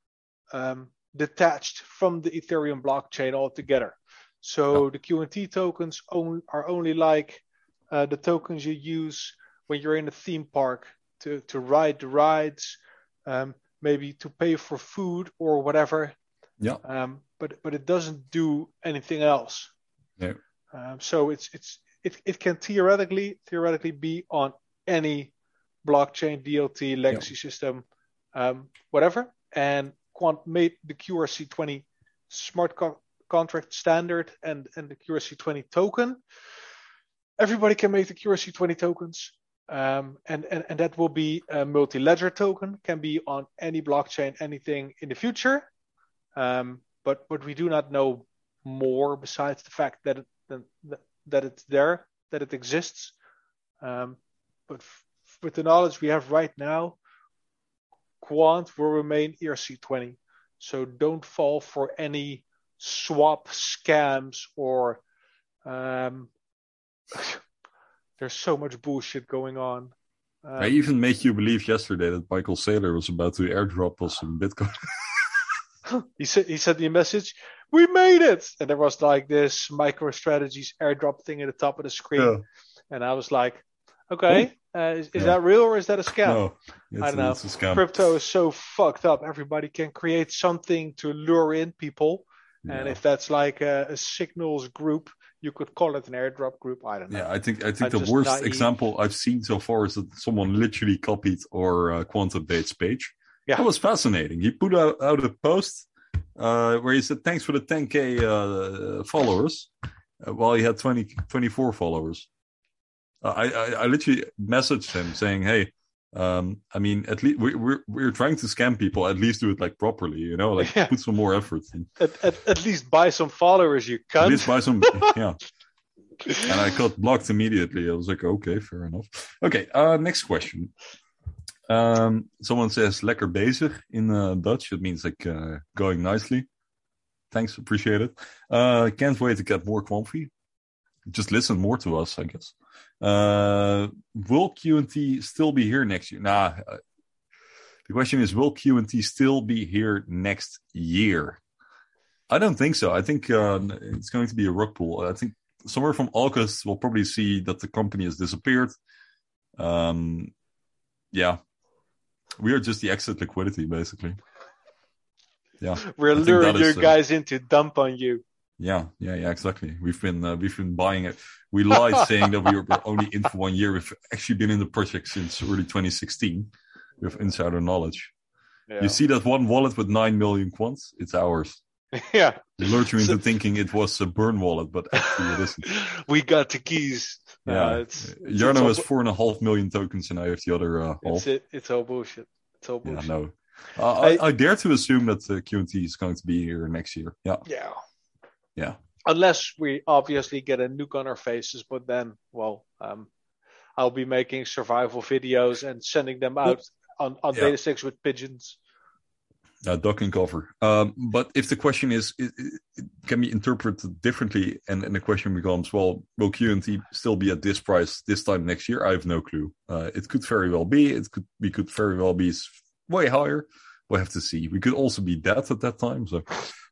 um, detached from the Ethereum blockchain altogether. So the QNT tokens on, are only like uh, the tokens you use when you're in a theme park to, to ride the rides, um, maybe to pay for food or whatever yeah, um, but but it doesn't do anything else. No. Um, so it's it's it, it can theoretically theoretically be on any blockchain, DLT, legacy system, um, whatever. And Quant made the QRC20 smart co- contract standard and and the QRC20 token. Everybody can make the QRC20 tokens. Um, and, and, and that will be a multi-ledger token, can be on any blockchain, anything in the future. Um, but but we do not know more besides the fact that it, that, that it's there, that it exists. Um, but f- with the knowledge we have right now, Quant will remain ERC20. So don't fall for any swap scams or um, there's so much bullshit going on. Um, I even made you believe yesterday that Michael Saylor was about to airdrop us some Bitcoin. he said he sent me a message. We made it, and there was like this micro strategies airdrop thing at the top of the screen, Yeah. and I was like, okay, uh, is, is Yeah. that real or is that a scam? No, I don't know. Scam. Crypto is so fucked up. Everybody can create something to lure in people, and Yeah. if that's like a, a signals group, you could call it an airdrop group. I don't know. Yeah, I think I I'm think the worst naive. example I've seen so far is that someone literally copied our uh, Quant Updates page. Yeah. That was fascinating. He put out, out a post uh, where he said, "Thanks for the 10k uh, followers," uh, while he had 20, 24 followers. Uh, I, I I literally messaged him saying, "Hey." Um, I mean, at least we, we're we're trying to scam people. At least do it like properly, you know, like Yeah. put some more effort in. At, at, at least buy some followers, you At least buy some, yeah. and I got blocked immediately. I was like, okay, fair enough. Okay, uh, next question. Um, someone says lekker bezig in uh, Dutch. It means like uh, going nicely. Thanks, appreciate it. Uh, can't wait to get more Quamfy. Just listen more to us, I guess. Uh, will QNT still be here next year? Nah. Uh, the question is, will QNT still be here next year? I don't think so. I think uh, it's going to be a rug pull. I think somewhere from August we'll probably see that the company has disappeared. Um, yeah, we are just the exit liquidity, basically. Yeah, we're luring your uh, guys into dump on you. Yeah, yeah, yeah, exactly. We've been uh, we've been buying it. We lied saying that we were only in for one year. We've actually been in the project since early 2016 with insider knowledge. Yeah. You see that one wallet with nine million quants? It's ours. Yeah. You into so, thinking it was a burn wallet, but actually it isn't. we got the keys. Yeah. Uh, it's, Jarno has four and a half million tokens and I have the other uh, it's, it, it's all bullshit. It's all bullshit. Yeah, no. Uh, I, I, I, dare to assume that uh, QNT is going to be here next year. Yeah. Yeah. Yeah. Unless we obviously get a nuke on our faces, but then, well, um, I'll be making survival videos and sending them out on, on yeah. data sticks with pigeons. Uh, duck and cover. Um, but if the question is, it, it can be interpreted differently, and, and the question becomes, well, will QNT still be at this price this time next year? I have no clue. Uh, it could very well be. It could we could very well be way higher. We'll have to see. We could also be dead at that time, so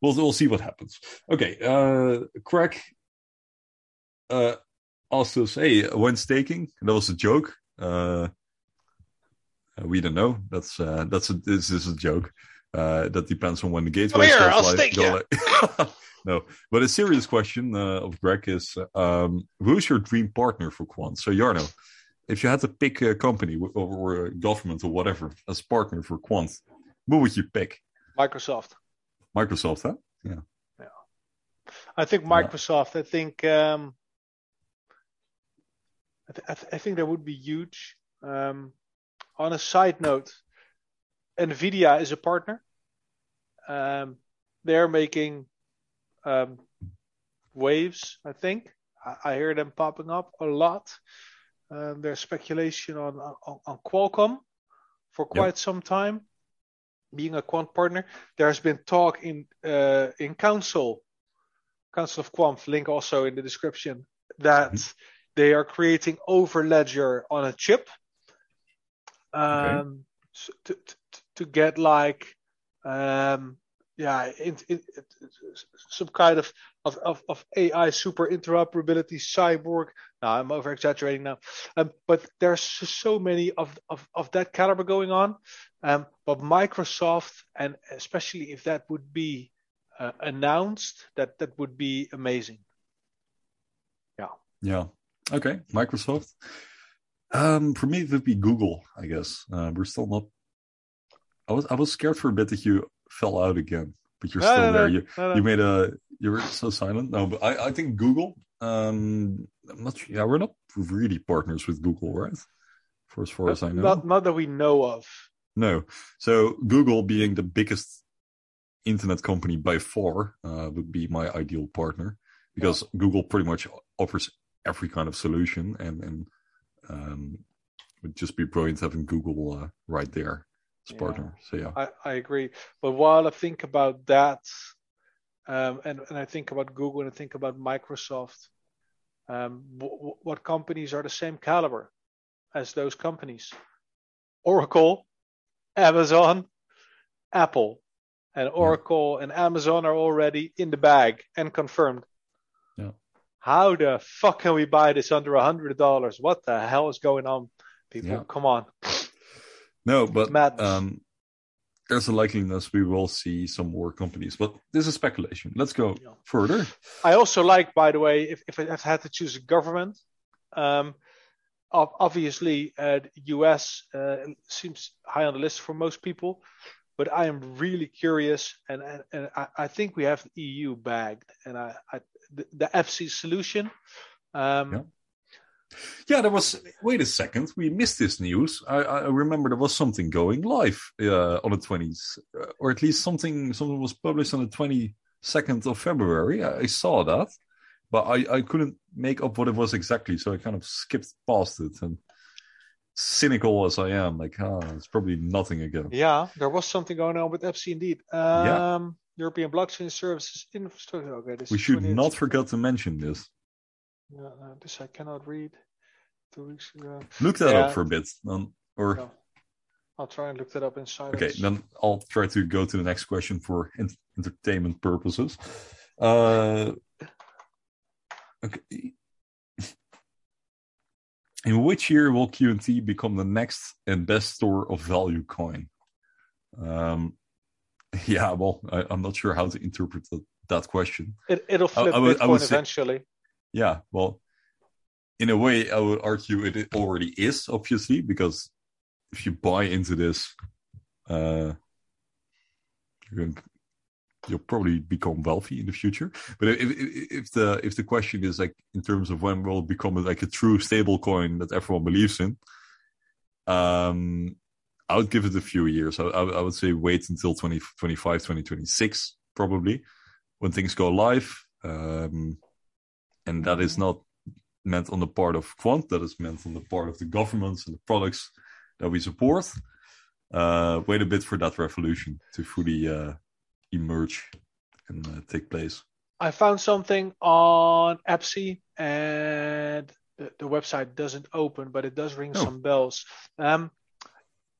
we'll we'll see what happens. Okay, uh, Craig uh, also say when staking that was a joke. Uh, uh, we don't know. That's uh, that's a, this is a joke. Uh, that depends on when the gateway Come here, I'll stake you. no, but a serious question uh, of Greg is: um, Who's your dream partner for Quant? So Jarno, if you had to pick a company or, or, a government or whatever as partner for Quant, who would you pick? Microsoft. Microsoft, huh? Yeah. Yeah. I think Microsoft. I think. Um, I, th- I, th- I, think that would be huge. Um, on a side note, NVIDIA is a partner. Um, they're making um, waves, I think. I, I, hear them popping up a lot. Um, there's speculation on, on, on Qualcomm for quite yep. some time being a quant partner. There has been talk in uh, in council, Council of Quamf, link also in the description, that mm-hmm. they are creating Overledger on a chip um, okay. to, to, get like um, yeah in, in, some kind of, of, of, of, AI super interoperability cyborg. Now I'm over exaggerating now, um, but there's so many of, of, of that caliber going on. Um, but Microsoft, and especially if that would be uh, announced, that that would be amazing. Yeah. Yeah. Okay. Microsoft. Um, for me, it would be Google. I guess uh, we're still not. I was I was scared for a bit that you fell out again, but you're still no, there. No, you no, you made a you were so silent. No, but I I think Google. Um, I'm not. Yeah, we're not really partners with Google, right? For as far as I know, not not that we know of. No. So Google, being the biggest internet company by far, uh, would be my ideal partner because yeah. Google pretty much offers every kind of solution and and um, would just be brilliant having Google uh, right there partner. So yeah, I, I agree. But while I think about that, um, and and I think about Google and I think about Microsoft, um, w- what companies are the same caliber as those companies? Oracle, Amazon, Apple, and Oracle yeah. and Amazon are already in the bag and confirmed how the fuck can we buy this under a hundred dollars? What the hell is going on, people? Yeah. Come on. No, but um, there's a likeliness we will see some more companies, but this is speculation. Let's go yeah. further. I also like, by the way, if, if I had to choose a government, um, obviously uh, the US uh, seems high on the list for most people, but I am really curious, and and, and I, I, think we have the EU bagged, and I, I the, the EBSI solution. Um, yeah. Yeah, there was. Wait a second, we missed this news. I, I remember there was something going live uh, on the twentieth, uh, or at least something. Something was published on the twenty second of February. I, I, saw that, but I, I couldn't make up what it was exactly, so I kind of skipped past it. And cynical as I am, like, ah, oh, it's probably nothing again. Yeah, there was something going on with EBSI indeed. Um, yeah. European Blockchain Services Infrastructure. Okay, we should not forget to mention this. Yeah, this I cannot read. two weeks ago. Look that Yeah. up for a bit. Then, or No. I'll try and look that up in silence. okay, then I'll try to go to the next question for en- entertainment purposes. Uh, okay. In which year will QNT become the next and best store of value coin? Um, yeah, well, I, I'm not sure how to interpret that, that question. It, it'll flip I would- I Bitcoin would say- eventually. Yeah, well, in a way, I would argue it already is, obviously, because if you buy into this, uh, you're going you'll probably become wealthy in the future. But if, if, if the if the question is like in terms of when will it become like a true stable coin that everyone believes in, um, I would give it a few years. I, I, I would say wait until 2025, 2026, probably, when things go live. Um, and that is not meant on the part of Quant, that is meant on the part of the governments and the products that we support. Uh, wait a bit for that revolution to fully uh, emerge and uh, take place. I found something on EBSI and the, the website doesn't open, but it does ring Oh. some bells. Um,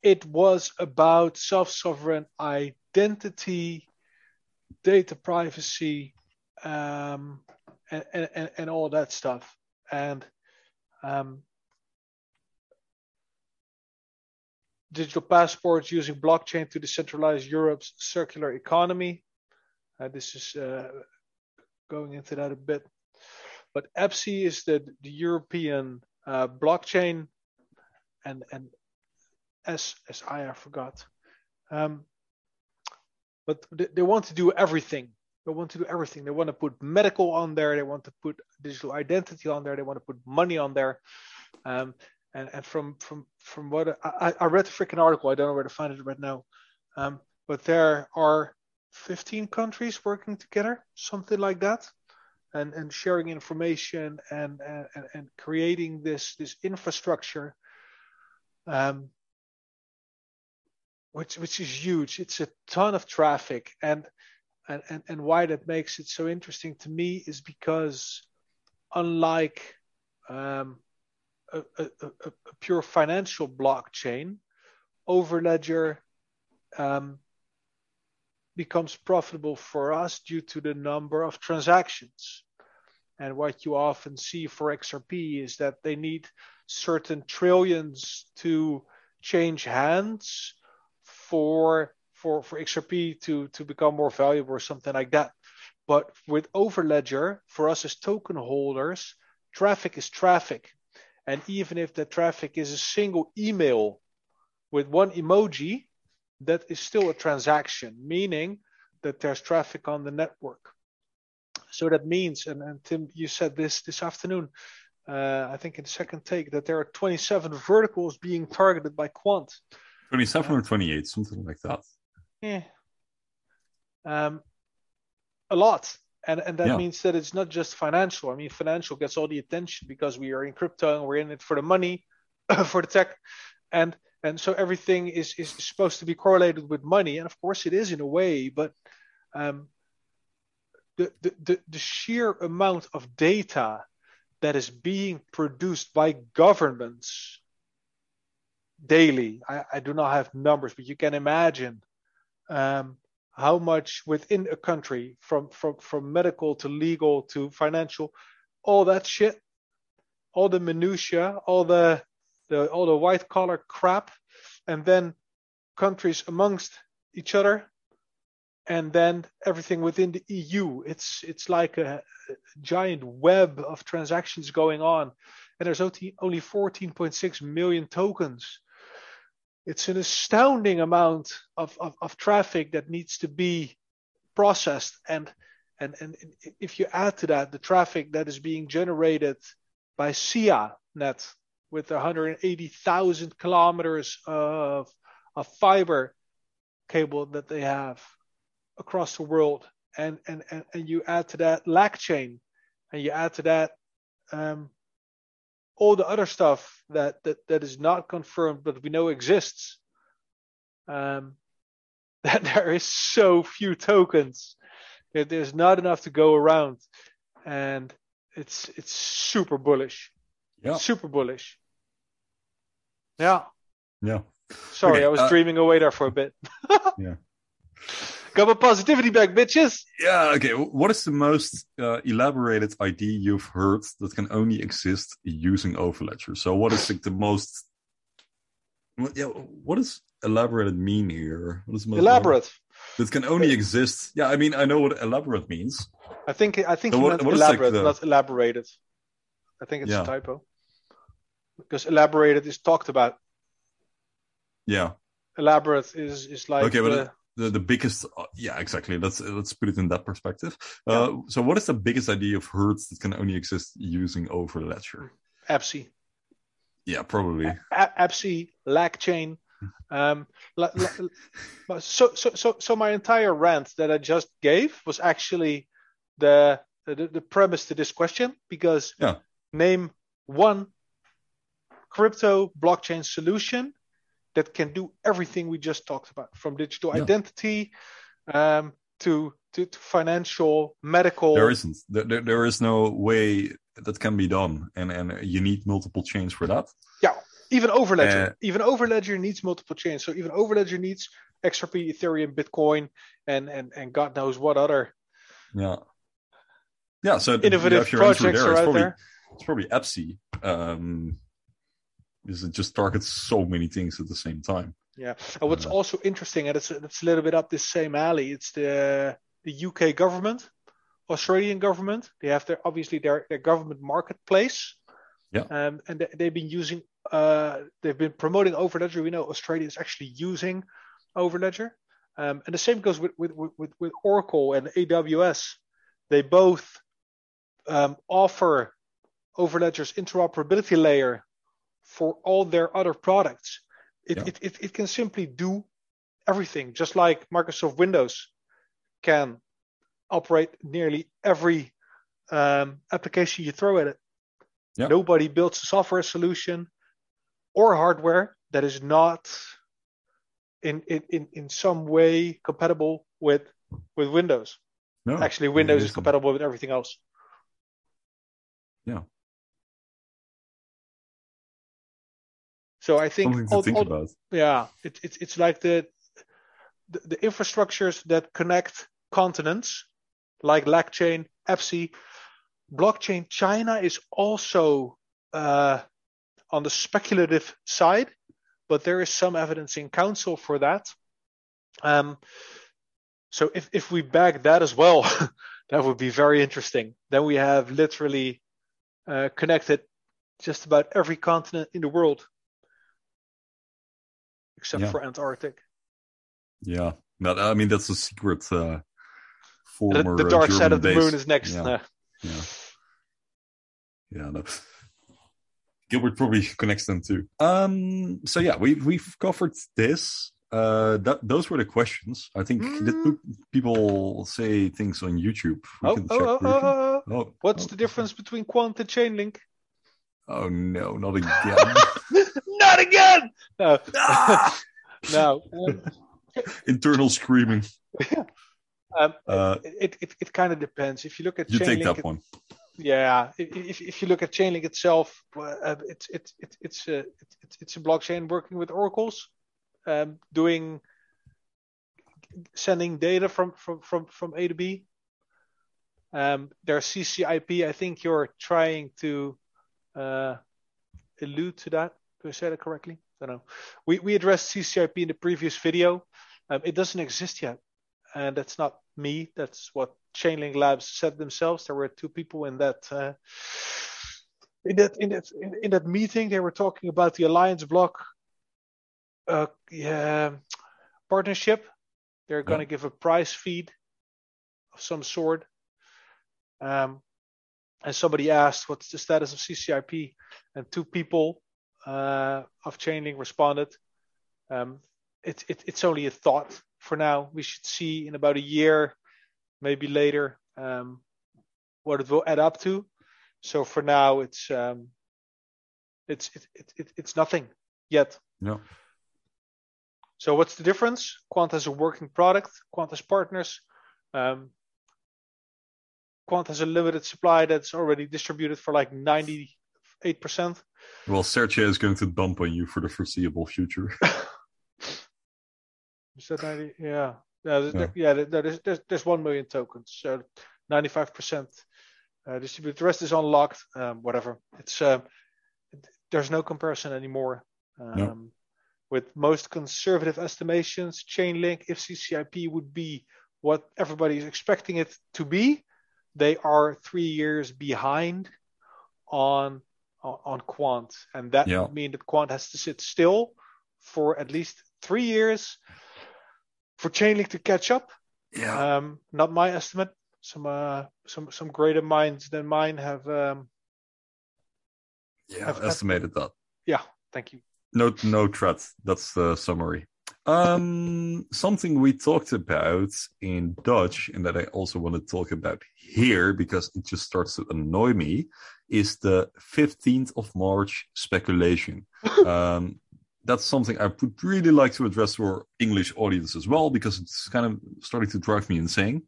it was about self sovereign identity, data privacy, um, and, and, and, all that stuff. And um, digital passports using blockchain to decentralize Europe's circular economy. Uh, this is uh, going into that a bit. But EBSI is the, the European uh, blockchain, and and S S I forgot. Um, but they want to do everything. They want to do everything. They want to put medical on there. They want to put digital identity on there. They want to put money on there. Um, and and from from from what I, I read the freaking article. I don't know where to find it right now. Um, but there are 15 countries working together, something like that, and and sharing information and, and- and creating this this infrastructure, um, which which is huge. It's a ton of traffic, and and and, and why that makes it so interesting to me is because unlike um, a, a, a, pure financial blockchain, Overledger um, becomes profitable for us due to the number of transactions. And what you often see for XRP is that they need certain trillions to change hands for for for XRP to to become more valuable or something like that. But with Overledger, for us as token holders, traffic is traffic. And even if the traffic is a single email with one emoji, that is still a transaction, meaning that there's traffic on the network. So that means, and, and Tim, you said this this afternoon, uh, I think in the second take, that there are 27 verticals being targeted by Quant. 27 or 28, something like that. Yeah. Um, a lot. And, and that Yeah. means that it's not just financial. I mean, financial gets all the attention because we are in crypto and we're in it for the money, for the tech. And and so everything is, is supposed to be correlated with money. And of course it is in a way, but um, the, the, the, the sheer amount of data that is being produced by governments daily, I, I do not have numbers, but you can imagine um, how much within a country, from, from, from medical to legal to financial, all that shit, all the minutia, all the, the all the white collar crap, and then countries amongst each other, and then everything within the EU. It's it's like a, a giant web of transactions going on, and there's only only 14.6 million tokens it's an astounding amount of, of, of traffic that needs to be processed. And, and and if you add to that the traffic that is being generated by SIA-Net with 180,000 kilometers of of fiber cable that they have across the world. And and and, and you add to that LACChain and you add to that um, all the other stuff that, that that is not confirmed but we know exists um, that there is so few tokens that there's not enough to go around and it's it's super bullish Yeah. super bullish Yeah. Yeah. Sorry, Okay, I was uh, dreaming away there for a bit. Yeah. Got my positivity back, bitches. Yeah. Okay. What is the most uh, elaborated idea you've heard that can only exist using Overledger? So, what is like the most? What, yeah. What does elaborated mean here? What is the most Elaborate. That can only exist. Yeah. I mean, I know what elaborate means. I think I think So you what- meant what is, like, elaborate, the- not elaborated. I think it's Yeah. a typo. Because elaborated is talked about. Yeah. Elaborate is is like Okay, but the- the the biggest uh, yeah exactly let's let's put it in that perspective uh so what is the biggest idea you've heard that can only exist using overledger EBSI. yeah probably A- EBSI, LACChain. Um, la- la- so, so, so, so my entire rant that I just gave was actually the the, the premise to this question because Yeah. name one crypto blockchain solution that can do everything we just talked about, from digital Yeah. identity um, to, to to financial, medical. there isn't there, there, is no way that can be done and and you need multiple chains for that Yeah, even Overledger. Uh, even Overledger needs multiple chains. So even Overledger needs XRP, Ethereum, Bitcoin, and and and God knows what other yeah yeah so innovative have your answer projects there. are it's out probably there. it's probably EBSI um because it just targets so many things at the same time Yeah. And what's Uh, also interesting, and it's it's a little bit up this same alley. It's the the UK government, Australian government. They have their obviously their their government marketplace. Yeah. Um, and they, they've been using uh they've been promoting Overledger. We know Australia is actually using Overledger. Um, and the same goes with with with, with Oracle and AWS. They both um, offer Overledger's interoperability layer for all their other products. It, Yeah. it, it, it can simply do everything, just like Microsoft Windows can operate nearly every um, application you throw at it. Yeah. Nobody builds a software solution or hardware that is not in, in, in, in some way compatible with with Windows. no Actually, Windows isn't. compatible with everything else. Yeah. So I think all- think all- yeah, it, it's it's like the, the the infrastructures that connect continents, like LACChain, EBSI, blockchain. China is also uh, on the speculative side, but there is some evidence in council for that. Um, so if if we back that as well, that would be very interesting. Then we have literally uh, connected just about every continent in the world except Yeah. for Antarctic. yeah but i mean that's a secret uh The, former the uh, dark side of the base. moon is next. Yeah. No. Yeah. Yeah. No. Gilbert probably connects them too. Um. So yeah, we've we've covered this. Uh, that those were the questions. I think Mm. pe- people say things on YouTube? We Oh, oh, oh, oh, oh. Oh, What's oh, the difference between Quant and Chainlink? Oh no, not again! Not again! No. Ah! no. Um, Internal screaming. um, Uh, it, it, it kind of depends. If you look at you Chainlink, take that it- one. yeah. If, if you look at Chainlink itself, uh, it's it's it's it's a it's, it's a blockchain working with oracles, um, doing sending data from from from from A to B. Um, there's CCIP. I think you're trying to uh, allude to that. Do I say that correctly? I don't know. We we addressed CCIP in the previous video. Um, it doesn't exist yet, and that's not me. That's what Chainlink Labs said themselves. There were two people in that uh, in that in that in, in that meeting. They were talking about the Alliance Block uh, yeah, partnership. They're going to give a prize feed of some sort. Um, and somebody asked, "What's the status of CCIP?" And two people uh, of Chainlink responded, um, it, it, "It's only a thought for now. We should see in about a year, maybe later, um, what it will add up to. So for now, it's um, it's it, it, it, it's nothing yet." No. So what's the difference? Quant has a working product. Quant has partners. Um, Quant has a limited supply that's already distributed for like 98%. Well, Sergey is going to dump on you for the foreseeable future. Is that 90? Yeah. Yeah, there's, yeah. yeah there's, there's, there's 1 million tokens. So 95% uh, distributed. The rest is unlocked. Um, whatever. It's uh, There's no comparison anymore. Um, no. With most conservative estimations, Chainlink, if CCIP would be what everybody is expecting it to be, they are three years behind on on, on Quant, and that yeah. would mean that Quant has to sit still for at least three years for Chainlink to catch up. Yeah. Um, not my estimate. Some uh, some some greater minds than mine have. Um, yeah, have estimated have, that. Yeah. Thank you. No, no threat. That's the summary. Um, something we talked about in Dutch, and that I also want to talk about here because it just starts to annoy me, is the 15th of March speculation. um, that's something I would really like to address to our English audience as well because it's kind of starting to drive me insane.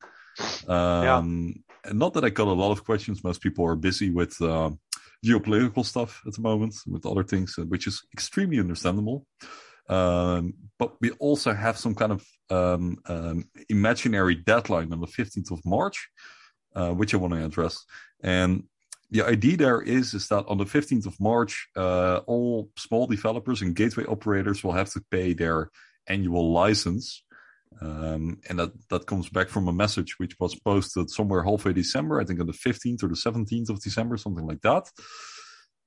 Um, yeah. Not that I got a lot of questions. Most people are busy with uh, geopolitical stuff at the moment, with other things, uh, which is extremely understandable. Um, but we also have some kind of um, um, imaginary deadline on the 15th of March, uh, which I want to address. And the idea there is is that on the 15th of March, uh, all small developers and gateway operators will have to pay their annual license. Um, and that, that comes back from a message which was posted somewhere halfway December, I think on the 15th or the 17th of December, something like that.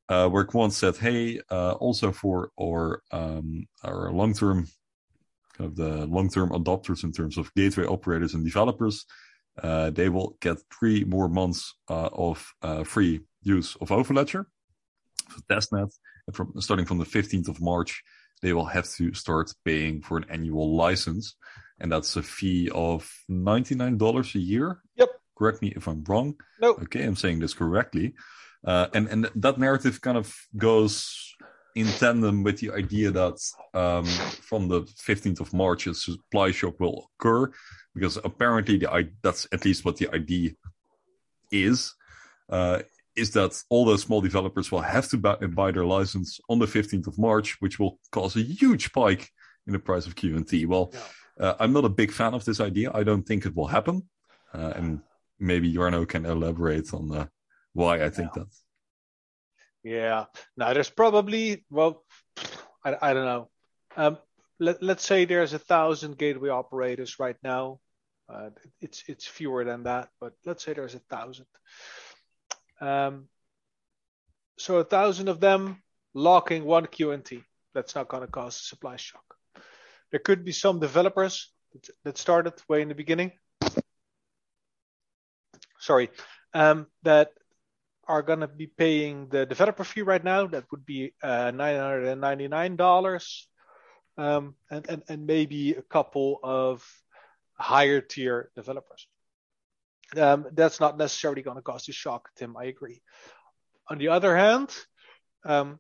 Uh, where Quant said, "Hey, uh, also for our um, our long term, kind of the long term adopters in terms of gateway operators and developers, uh, they will get three more months uh, of uh, free use of Overledger for testnet. And from starting from the 15th of March, they will have to start paying for an annual license, and that's a fee of $99 a year. Yep. Correct me if I'm wrong. No. Okay, I'm saying this correctly. Uh, and and that narrative kind of goes in tandem with the idea that um, from the 15th of March, a supply shock will occur because apparently the that's at least what the idea is. Uh, is that all the small developers will have to buy, buy, their license on the 15th of March, which will cause a huge spike in the price of QNT. Well, yeah. uh, I'm not a big fan of this idea. I don't think it will happen. Uh, and maybe Jarno can elaborate on uh, why I think yeah. that. Yeah. Now, there's probably, well, I, I don't know. Um, let, let's say there's a thousand gateway operators right now. Uh, it's it's fewer than that, but let's say there's a thousand. Um, so a thousand of them locking one QNT. That's not going to cause a supply shock. There could be some developers that started way in the beginning. Sorry, um, that are going to be paying the developer fee right now. That would be uh, $999 um, and, and, and maybe a couple of higher tier developers. Um, that's not necessarily going to cause a shock, Tim. I agree. On the other hand, um,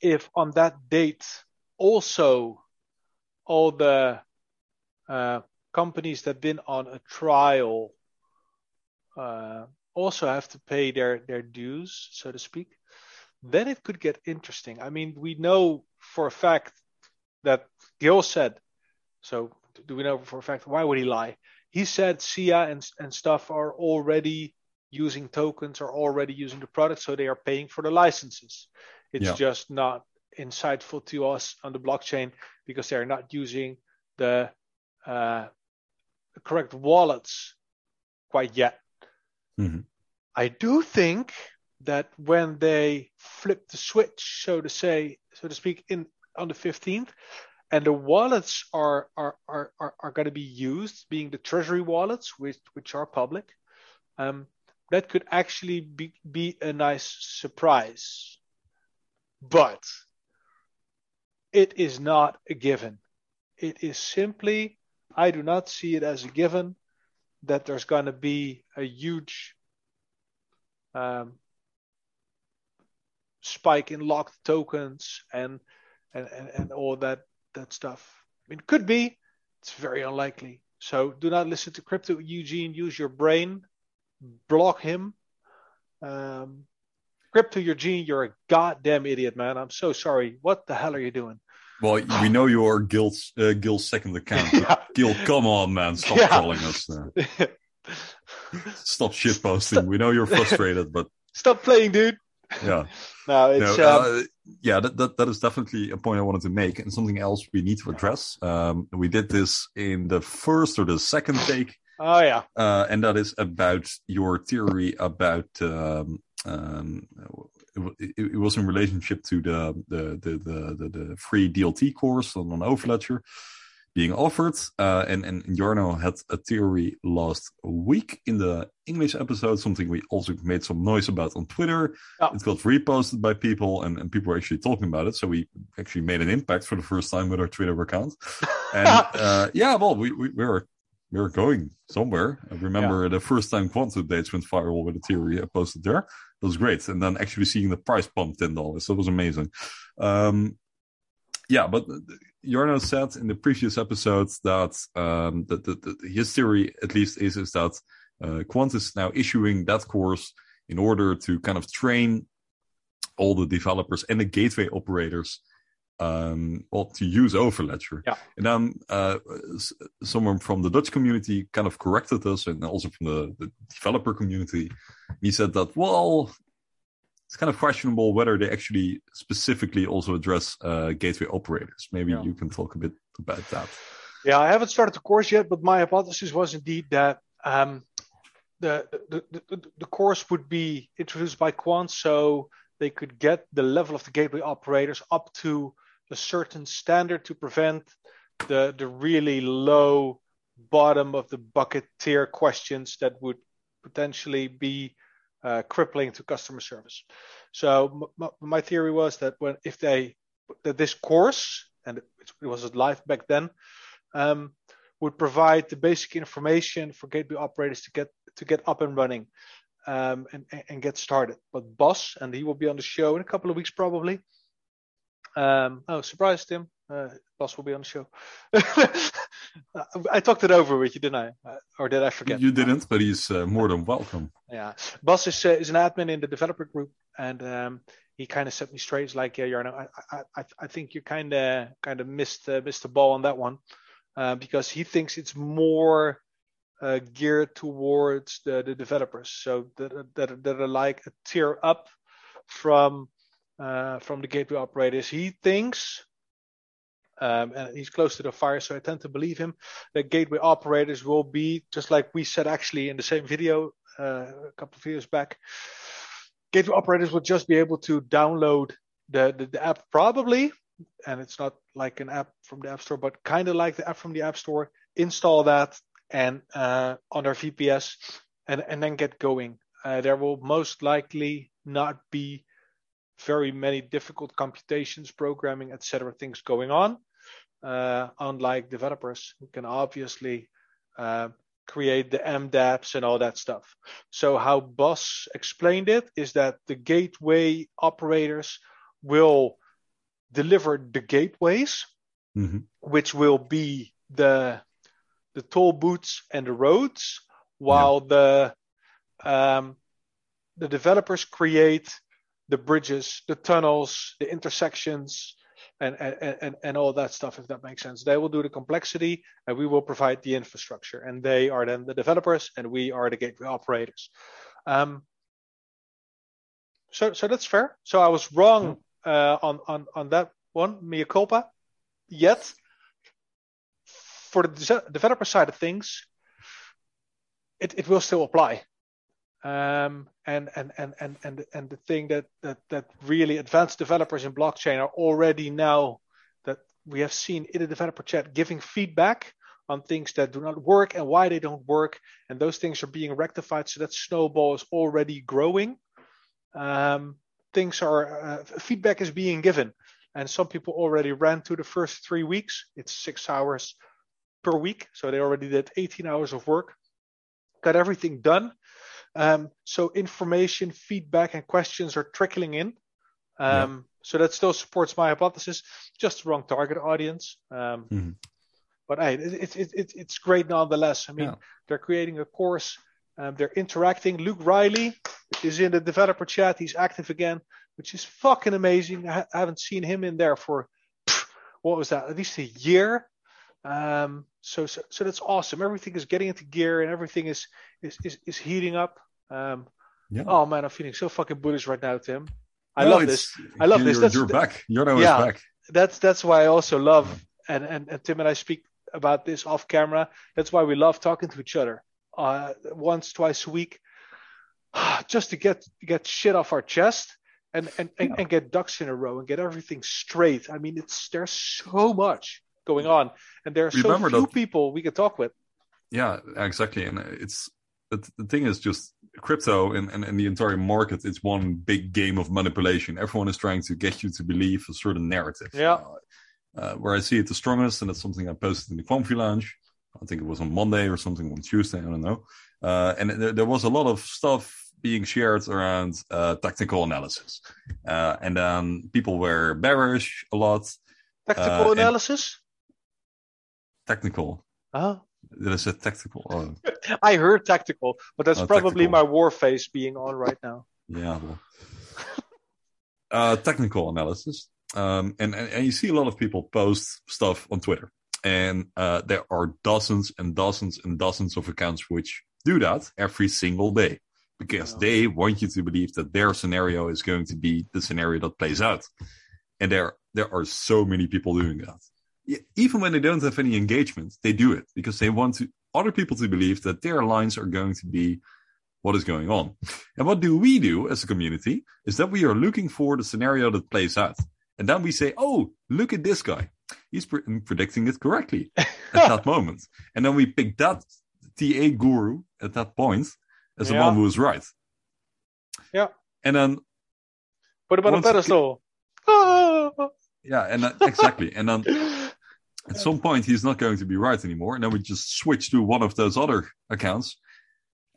if on that date also all the uh, companies that have been on a trial uh, also have to pay their their dues, so to speak, then it could get interesting. I mean, we know for a fact that Gil said. So do we know for a fact why would he lie? He said SIA and and stuff are already using tokens, are already using the product, so they are paying for the licenses. It's yeah. just not insightful to us on the blockchain because they are not using the uh, correct wallets quite yet. Mm-hmm. I do think that when they flip the switch, so to say, so to speak, in on the 15th, and the wallets are are are are, are going to be used, being the treasury wallets, which which are public. Um, that could actually be, be a nice surprise, but it is not a given. It is simply, I do not see it as a given that there's going to be a huge um, spike in locked tokens and and, and, and all that that stuff. I mean, could be. It's very unlikely. So do not listen to crypto Eugene. Use your brain. Block him. Um, Crypto Eugene, you're a goddamn idiot, man. I'm so sorry. What the hell are you doing? Well, we know you're Gil's uh, Gil's second account. Yeah. Gil, come on, man, stop Yeah. trolling us. uh, stop shit posting. We know you're frustrated, but Stop playing, dude. yeah. No, No, it's um, uh, yeah, that, that that is definitely a point I wanted to make, and something else we need to address. Um, we did this in the first or the second take, oh yeah, uh, and that is about your theory about um, um, it, was in relationship to the the the the, the, free DLT course on, on Overledger being offered, uh, and and Jarno had a theory last week in the English episode, something we also made some noise about on Twitter. Yeah. It got reposted by people, and, and people were actually talking about it. So we actually made an impact for the first time with our Twitter account. And uh, yeah, well, we we, we were we were going somewhere. I remember the first time Quant Updates went viral with a theory I posted there. It was great. And then actually seeing the price pump ten dollars—it was amazing. Um, yeah, but Jarno said in the previous episodes that um, that, that his theory, at least, is is that uh, Quant is now issuing that course in order to kind of train all the developers and the gateway operators um, well to use Overledger. Yeah. And then uh, s- someone from the Dutch community kind of corrected us, and also from the, the developer community. He said that well, it's kind of questionable whether they actually specifically also address uh, gateway operators. Maybe Yeah. you can talk a bit about that. yeah. I haven't started the course yet, but my hypothesis was indeed that um, the, the, the the course would be introduced by Quant, so they could get the level of the gateway operators up to a certain standard to prevent the the really low bottom of the bucket tier questions that would potentially be uh, crippling to customer service. So my theory was that when if they that this course and it, was live back then um, would provide the basic information for gateway operators to get to get up and running um, and and get started. But Boss and he will be on the show in a couple of weeks probably. Um, oh, surprise, Tim! Uh, Boss will be on the show. I talked it over with you, didn't I? Uh, or did I forget? You didn't, but he's uh, more than welcome. Yeah, Boss is uh, is an admin in the developer group, and um, he kind of set me straight. He's like, yeah, Jarno, I I I, I think you kind of kind of missed uh, missed the ball on that one, uh, because he thinks it's more uh, geared towards the the developers, so that that that are like a tier up from uh, from the gateway operators. He thinks. Um, and he's close to the fire, so I tend to believe him. That gateway operators will be just like we said actually in the same video uh, a couple of years back. Gateway operators will just be able to download the, the, the app probably, and it's not like an app from the App Store, but kind of like the app from the App Store. Install that and uh, on their VPS, and and then get going. Uh, there will most likely not be very many difficult computations, programming, etc. things going on. Uh, unlike developers who can obviously uh, create the MDApps and all that stuff. So how Boss explained it is that the gateway operators will deliver the gateways, hmm which will be the the toll booths and the roads, while the um, the developers create the bridges, the tunnels, the intersections, and, and, and, and all that stuff, if that makes sense. They will do the complexity and we will provide the infrastructure. And they are then the developers and we are the gateway operators. Um, so, so that's fair. So I was wrong uh, on, on, on that one, mea culpa. Yet, for the de- developer side of things, it, it will still apply. Um, and, and, and, and, and, and the thing that, that, that really advanced developers in blockchain are already now that we have seen in the developer chat giving feedback on things that do not work and why they don't work. And those things are being rectified. So that snowball is already growing. Um, things are, uh, feedback is being given. And some people already ran through the first three weeks. It's six hours per week. So they already did 18 hours of work, got everything done. Um, so information, feedback, and questions are trickling in. Um, So that still supports my hypothesis. Just the wrong target audience. Um, Mhm. But hey, it, it, it, it, it's great nonetheless. I mean, Yeah. they're creating a course Um, they're interacting. Luke Riley is in the developer chat. He's active again, which is fucking amazing. I, I haven't seen him in there for pff, what was that? At least a year. Um, so, so so that's awesome. Everything is getting into gear and everything is is is, is heating up. Um, Yeah. Oh man, I'm feeling so fucking bullish right now, Tim. I No, love this. I love you're, this. That's You're back. You're now Yeah. back. That's that's why I also love and, and and Tim and I speak about this off camera. That's why we love talking to each other uh, once twice a week, just to get get shit off our chest and and, and, Yeah. and get ducks in a row and get everything straight. I mean, it's there's so much going on, and there are so Remember few that- people we can talk with. Yeah, exactly. And it's the, the thing is just crypto and, and, and the entire market is one big game of manipulation. Everyone is trying to get you to believe a certain narrative. Yeah. Uh, uh, where I see it the strongest, and that's something I posted in the Quamfy Lounge. I think it was on Monday or something on Tuesday. I don't know. Uh, and there, there was a lot of stuff being shared around uh, technical analysis. Uh, and then people were bearish a lot. Technical Uh, analysis. Technical. Uh-huh. Did a tactical? Oh, I heard tactical, but that's Oh, probably tactical. my war face being on right now. Yeah, well, uh, technical analysis. Um, and, and, and you see a lot of people post stuff on Twitter. And uh, there are dozens and dozens and dozens of accounts which do that every single day because Yeah. they want you to believe that their scenario is going to be the scenario that plays out. And there, there are so many people doing that. Even when they don't have any engagement, they do it because they want to, other people to believe that their lines are going to be what is going on. And what do we do as a community is that we are looking for the scenario that plays out. And then we say, oh, look at this guy. He's pre- predicting it correctly at that moment. And then we pick that TA guru at that point as the Yeah. one who is right. Yeah. And then, Put him on a pedestal. Ah. yeah, and exactly. And then at some point, he's not going to be right anymore. And then we just switch to one of those other accounts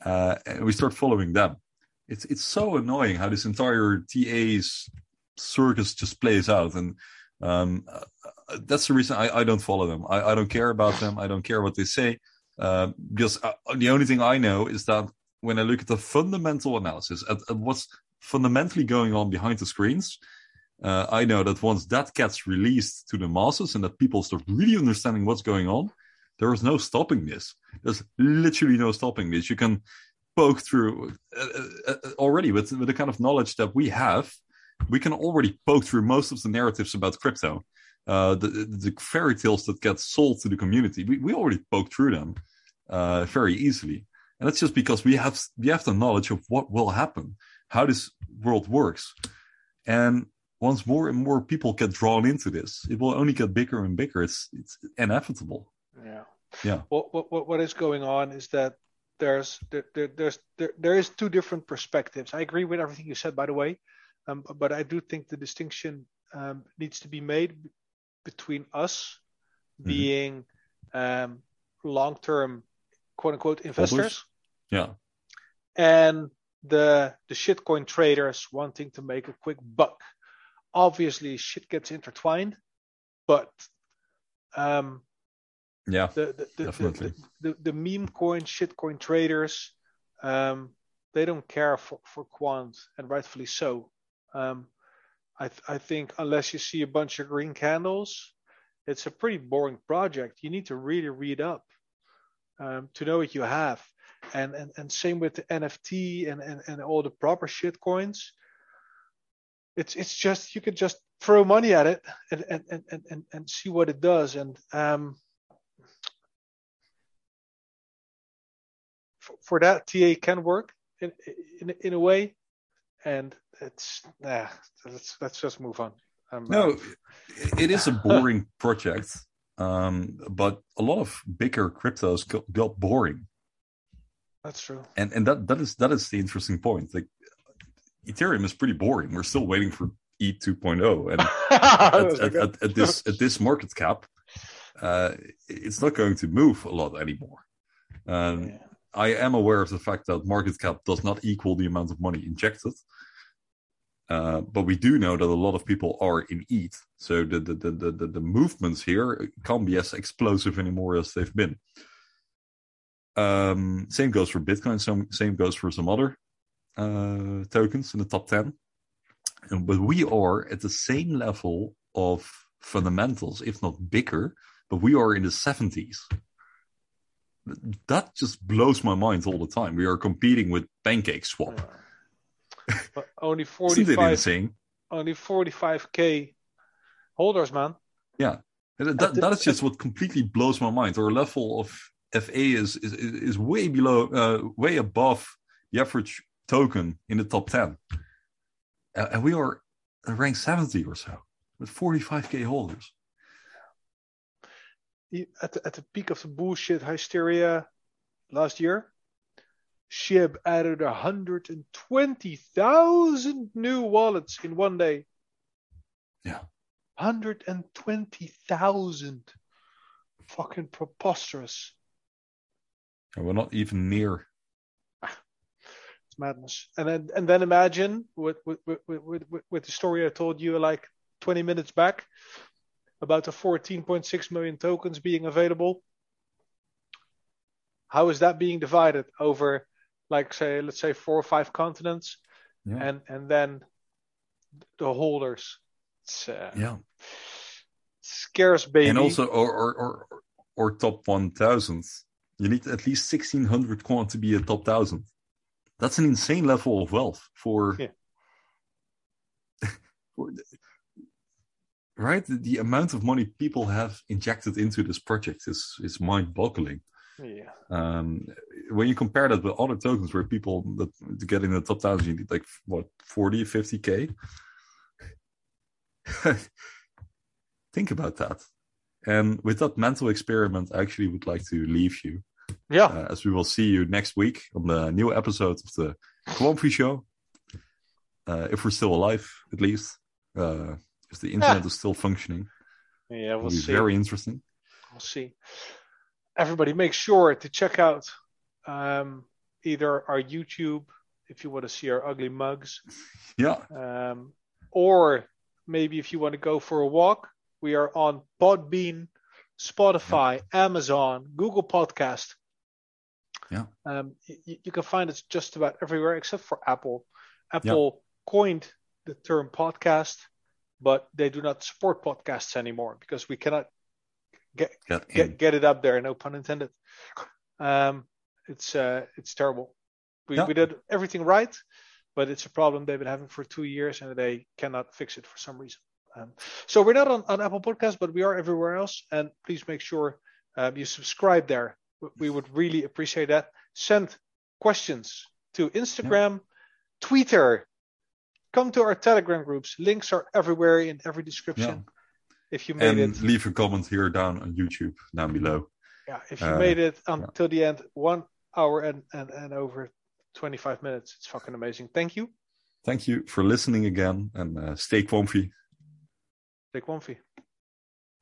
uh, and we start following them. It's it's so annoying how this entire TA's circus just plays out, and um, uh, that's the reason I, I don't follow them. I, I don't care about them. I don't care what they say uh, because uh, the only thing I know is that when I look at the fundamental analysis at, at what's fundamentally going on behind the screens, uh, I know that once that gets released to the masses and that people start really understanding what's going on, there is no stopping this. There's literally no stopping this. You can poke through uh, uh, uh, already with, with the kind of knowledge that we have. We can already poke through most of the narratives about crypto, uh, the, the fairy tales that get sold to the community. We we already poke through them uh, very easily, and that's just because we have we have the knowledge of what will happen, how this world works, and once more and more people get drawn into this, it will only get bigger and bigger. It's it's inevitable. Yeah. Yeah. What what what is going on is that there's there, there there's there, there is two different perspectives. I agree with everything you said, by the way, um, but I do think the distinction um, needs to be made between us Mhm. being um, long-term quote unquote investors Yeah. and the the shitcoin traders wanting to make a quick buck. Obviously, shit gets intertwined, but um, Yeah. the the, the, Definitely. the, the, the meme coin shitcoin traders um, they don't care for, for quant and rightfully so um, I, th- I think unless you see a bunch of green candles it's a pretty boring project you need to really read up um, to know what you have and, and and same with the nft and, and, and all the proper shitcoins it's it's just you could just throw money at it and and, and, and, and, see what it does and um, for, for that TA can work in in in a way, and it's nah. Let's let's just move on. Um, No, it is a boring project, um, but a lot of bigger cryptos got, got boring, that's true. and and that that is that is the interesting point. Like Ethereum is pretty boring. We're still waiting for E 2.0, and at, at, at, at this at this market cap, uh, it's not going to move a lot anymore. Um, Yeah. I am aware of the fact that market cap does not equal the amount of money injected. Uh, but we do know that a lot of people are in ETH. So the, the, the, the, the, movements here can't be as explosive anymore as they've been. Um, same goes for Bitcoin. Some same goes for some other tokens in the top ten. But we are at the same level of fundamentals, if not bigger. But we are in the seventies. That just blows my mind all the time. We are competing with Pancake Swap. Yeah. But only 45, only 45k holders, man. Yeah, that, that is just what completely blows my mind. Our level of FA is is, is way below, uh, way above the average token in the top ten, Uh, and we are ranked seventy or so with forty five k holders. At the, at the peak of the bullshit hysteria last year, SHIB added 120,000 new wallets in one day. Yeah. 120,000. Fucking preposterous. And we're not even near. Madness. And then and then imagine with with, with, with, with, the story I told you like 20 minutes back about the 14.6 million tokens being available. How is that being divided over like say let's say four or five continents Yeah. and and then the holders. It's uh, Yeah, scarce baby. and also or or or, or top one thousand. You need at least sixteen hundred coin to be a top thousand. That's an insane level of wealth for. Yeah. for the- right, the, the amount of money people have injected into this project is is mind-boggling. yeah. Um, when you compare that with other tokens where people that to get in the top thousand, you need like what 40, 50 k. Think about that. And with that mental experiment, I actually would like to leave you, Yeah. uh, as we will see you next week on the new episode of the Quamfy Show. Uh, if we're still alive, at least, uh, if the internet is still functioning, yeah, it'll we'll be see. very interesting. We'll see. Everybody, make sure to check out um, either our YouTube if you want to see our ugly mugs, Yeah, um, or maybe if you want to go for a walk. We are on Podbean, Spotify, Amazon, Google Podcast. Yeah. Um, you, you can find us just about everywhere except for Apple. Apple coined the term podcast, but they do not support podcasts anymore because we cannot get in. get get it up there. No pun intended. Um, it's uh, it's terrible. We Yeah. we did everything right, but it's a problem they've been having for two years and they cannot fix it for some reason. Um, so we're not on, on Apple Podcasts, but we are everywhere else. And please make sure um, you subscribe there. We would really appreciate that. Send questions to Instagram, Twitter. Come to our Telegram groups. Links are everywhere in every description. If you made and it, leave a comment here down on YouTube down below. Yeah, if you Uh, made it until the end, one hour and, and, and over 25 minutes, it's fucking amazing. Thank you. Thank you for listening again and uh, stay comfy. Take one fee.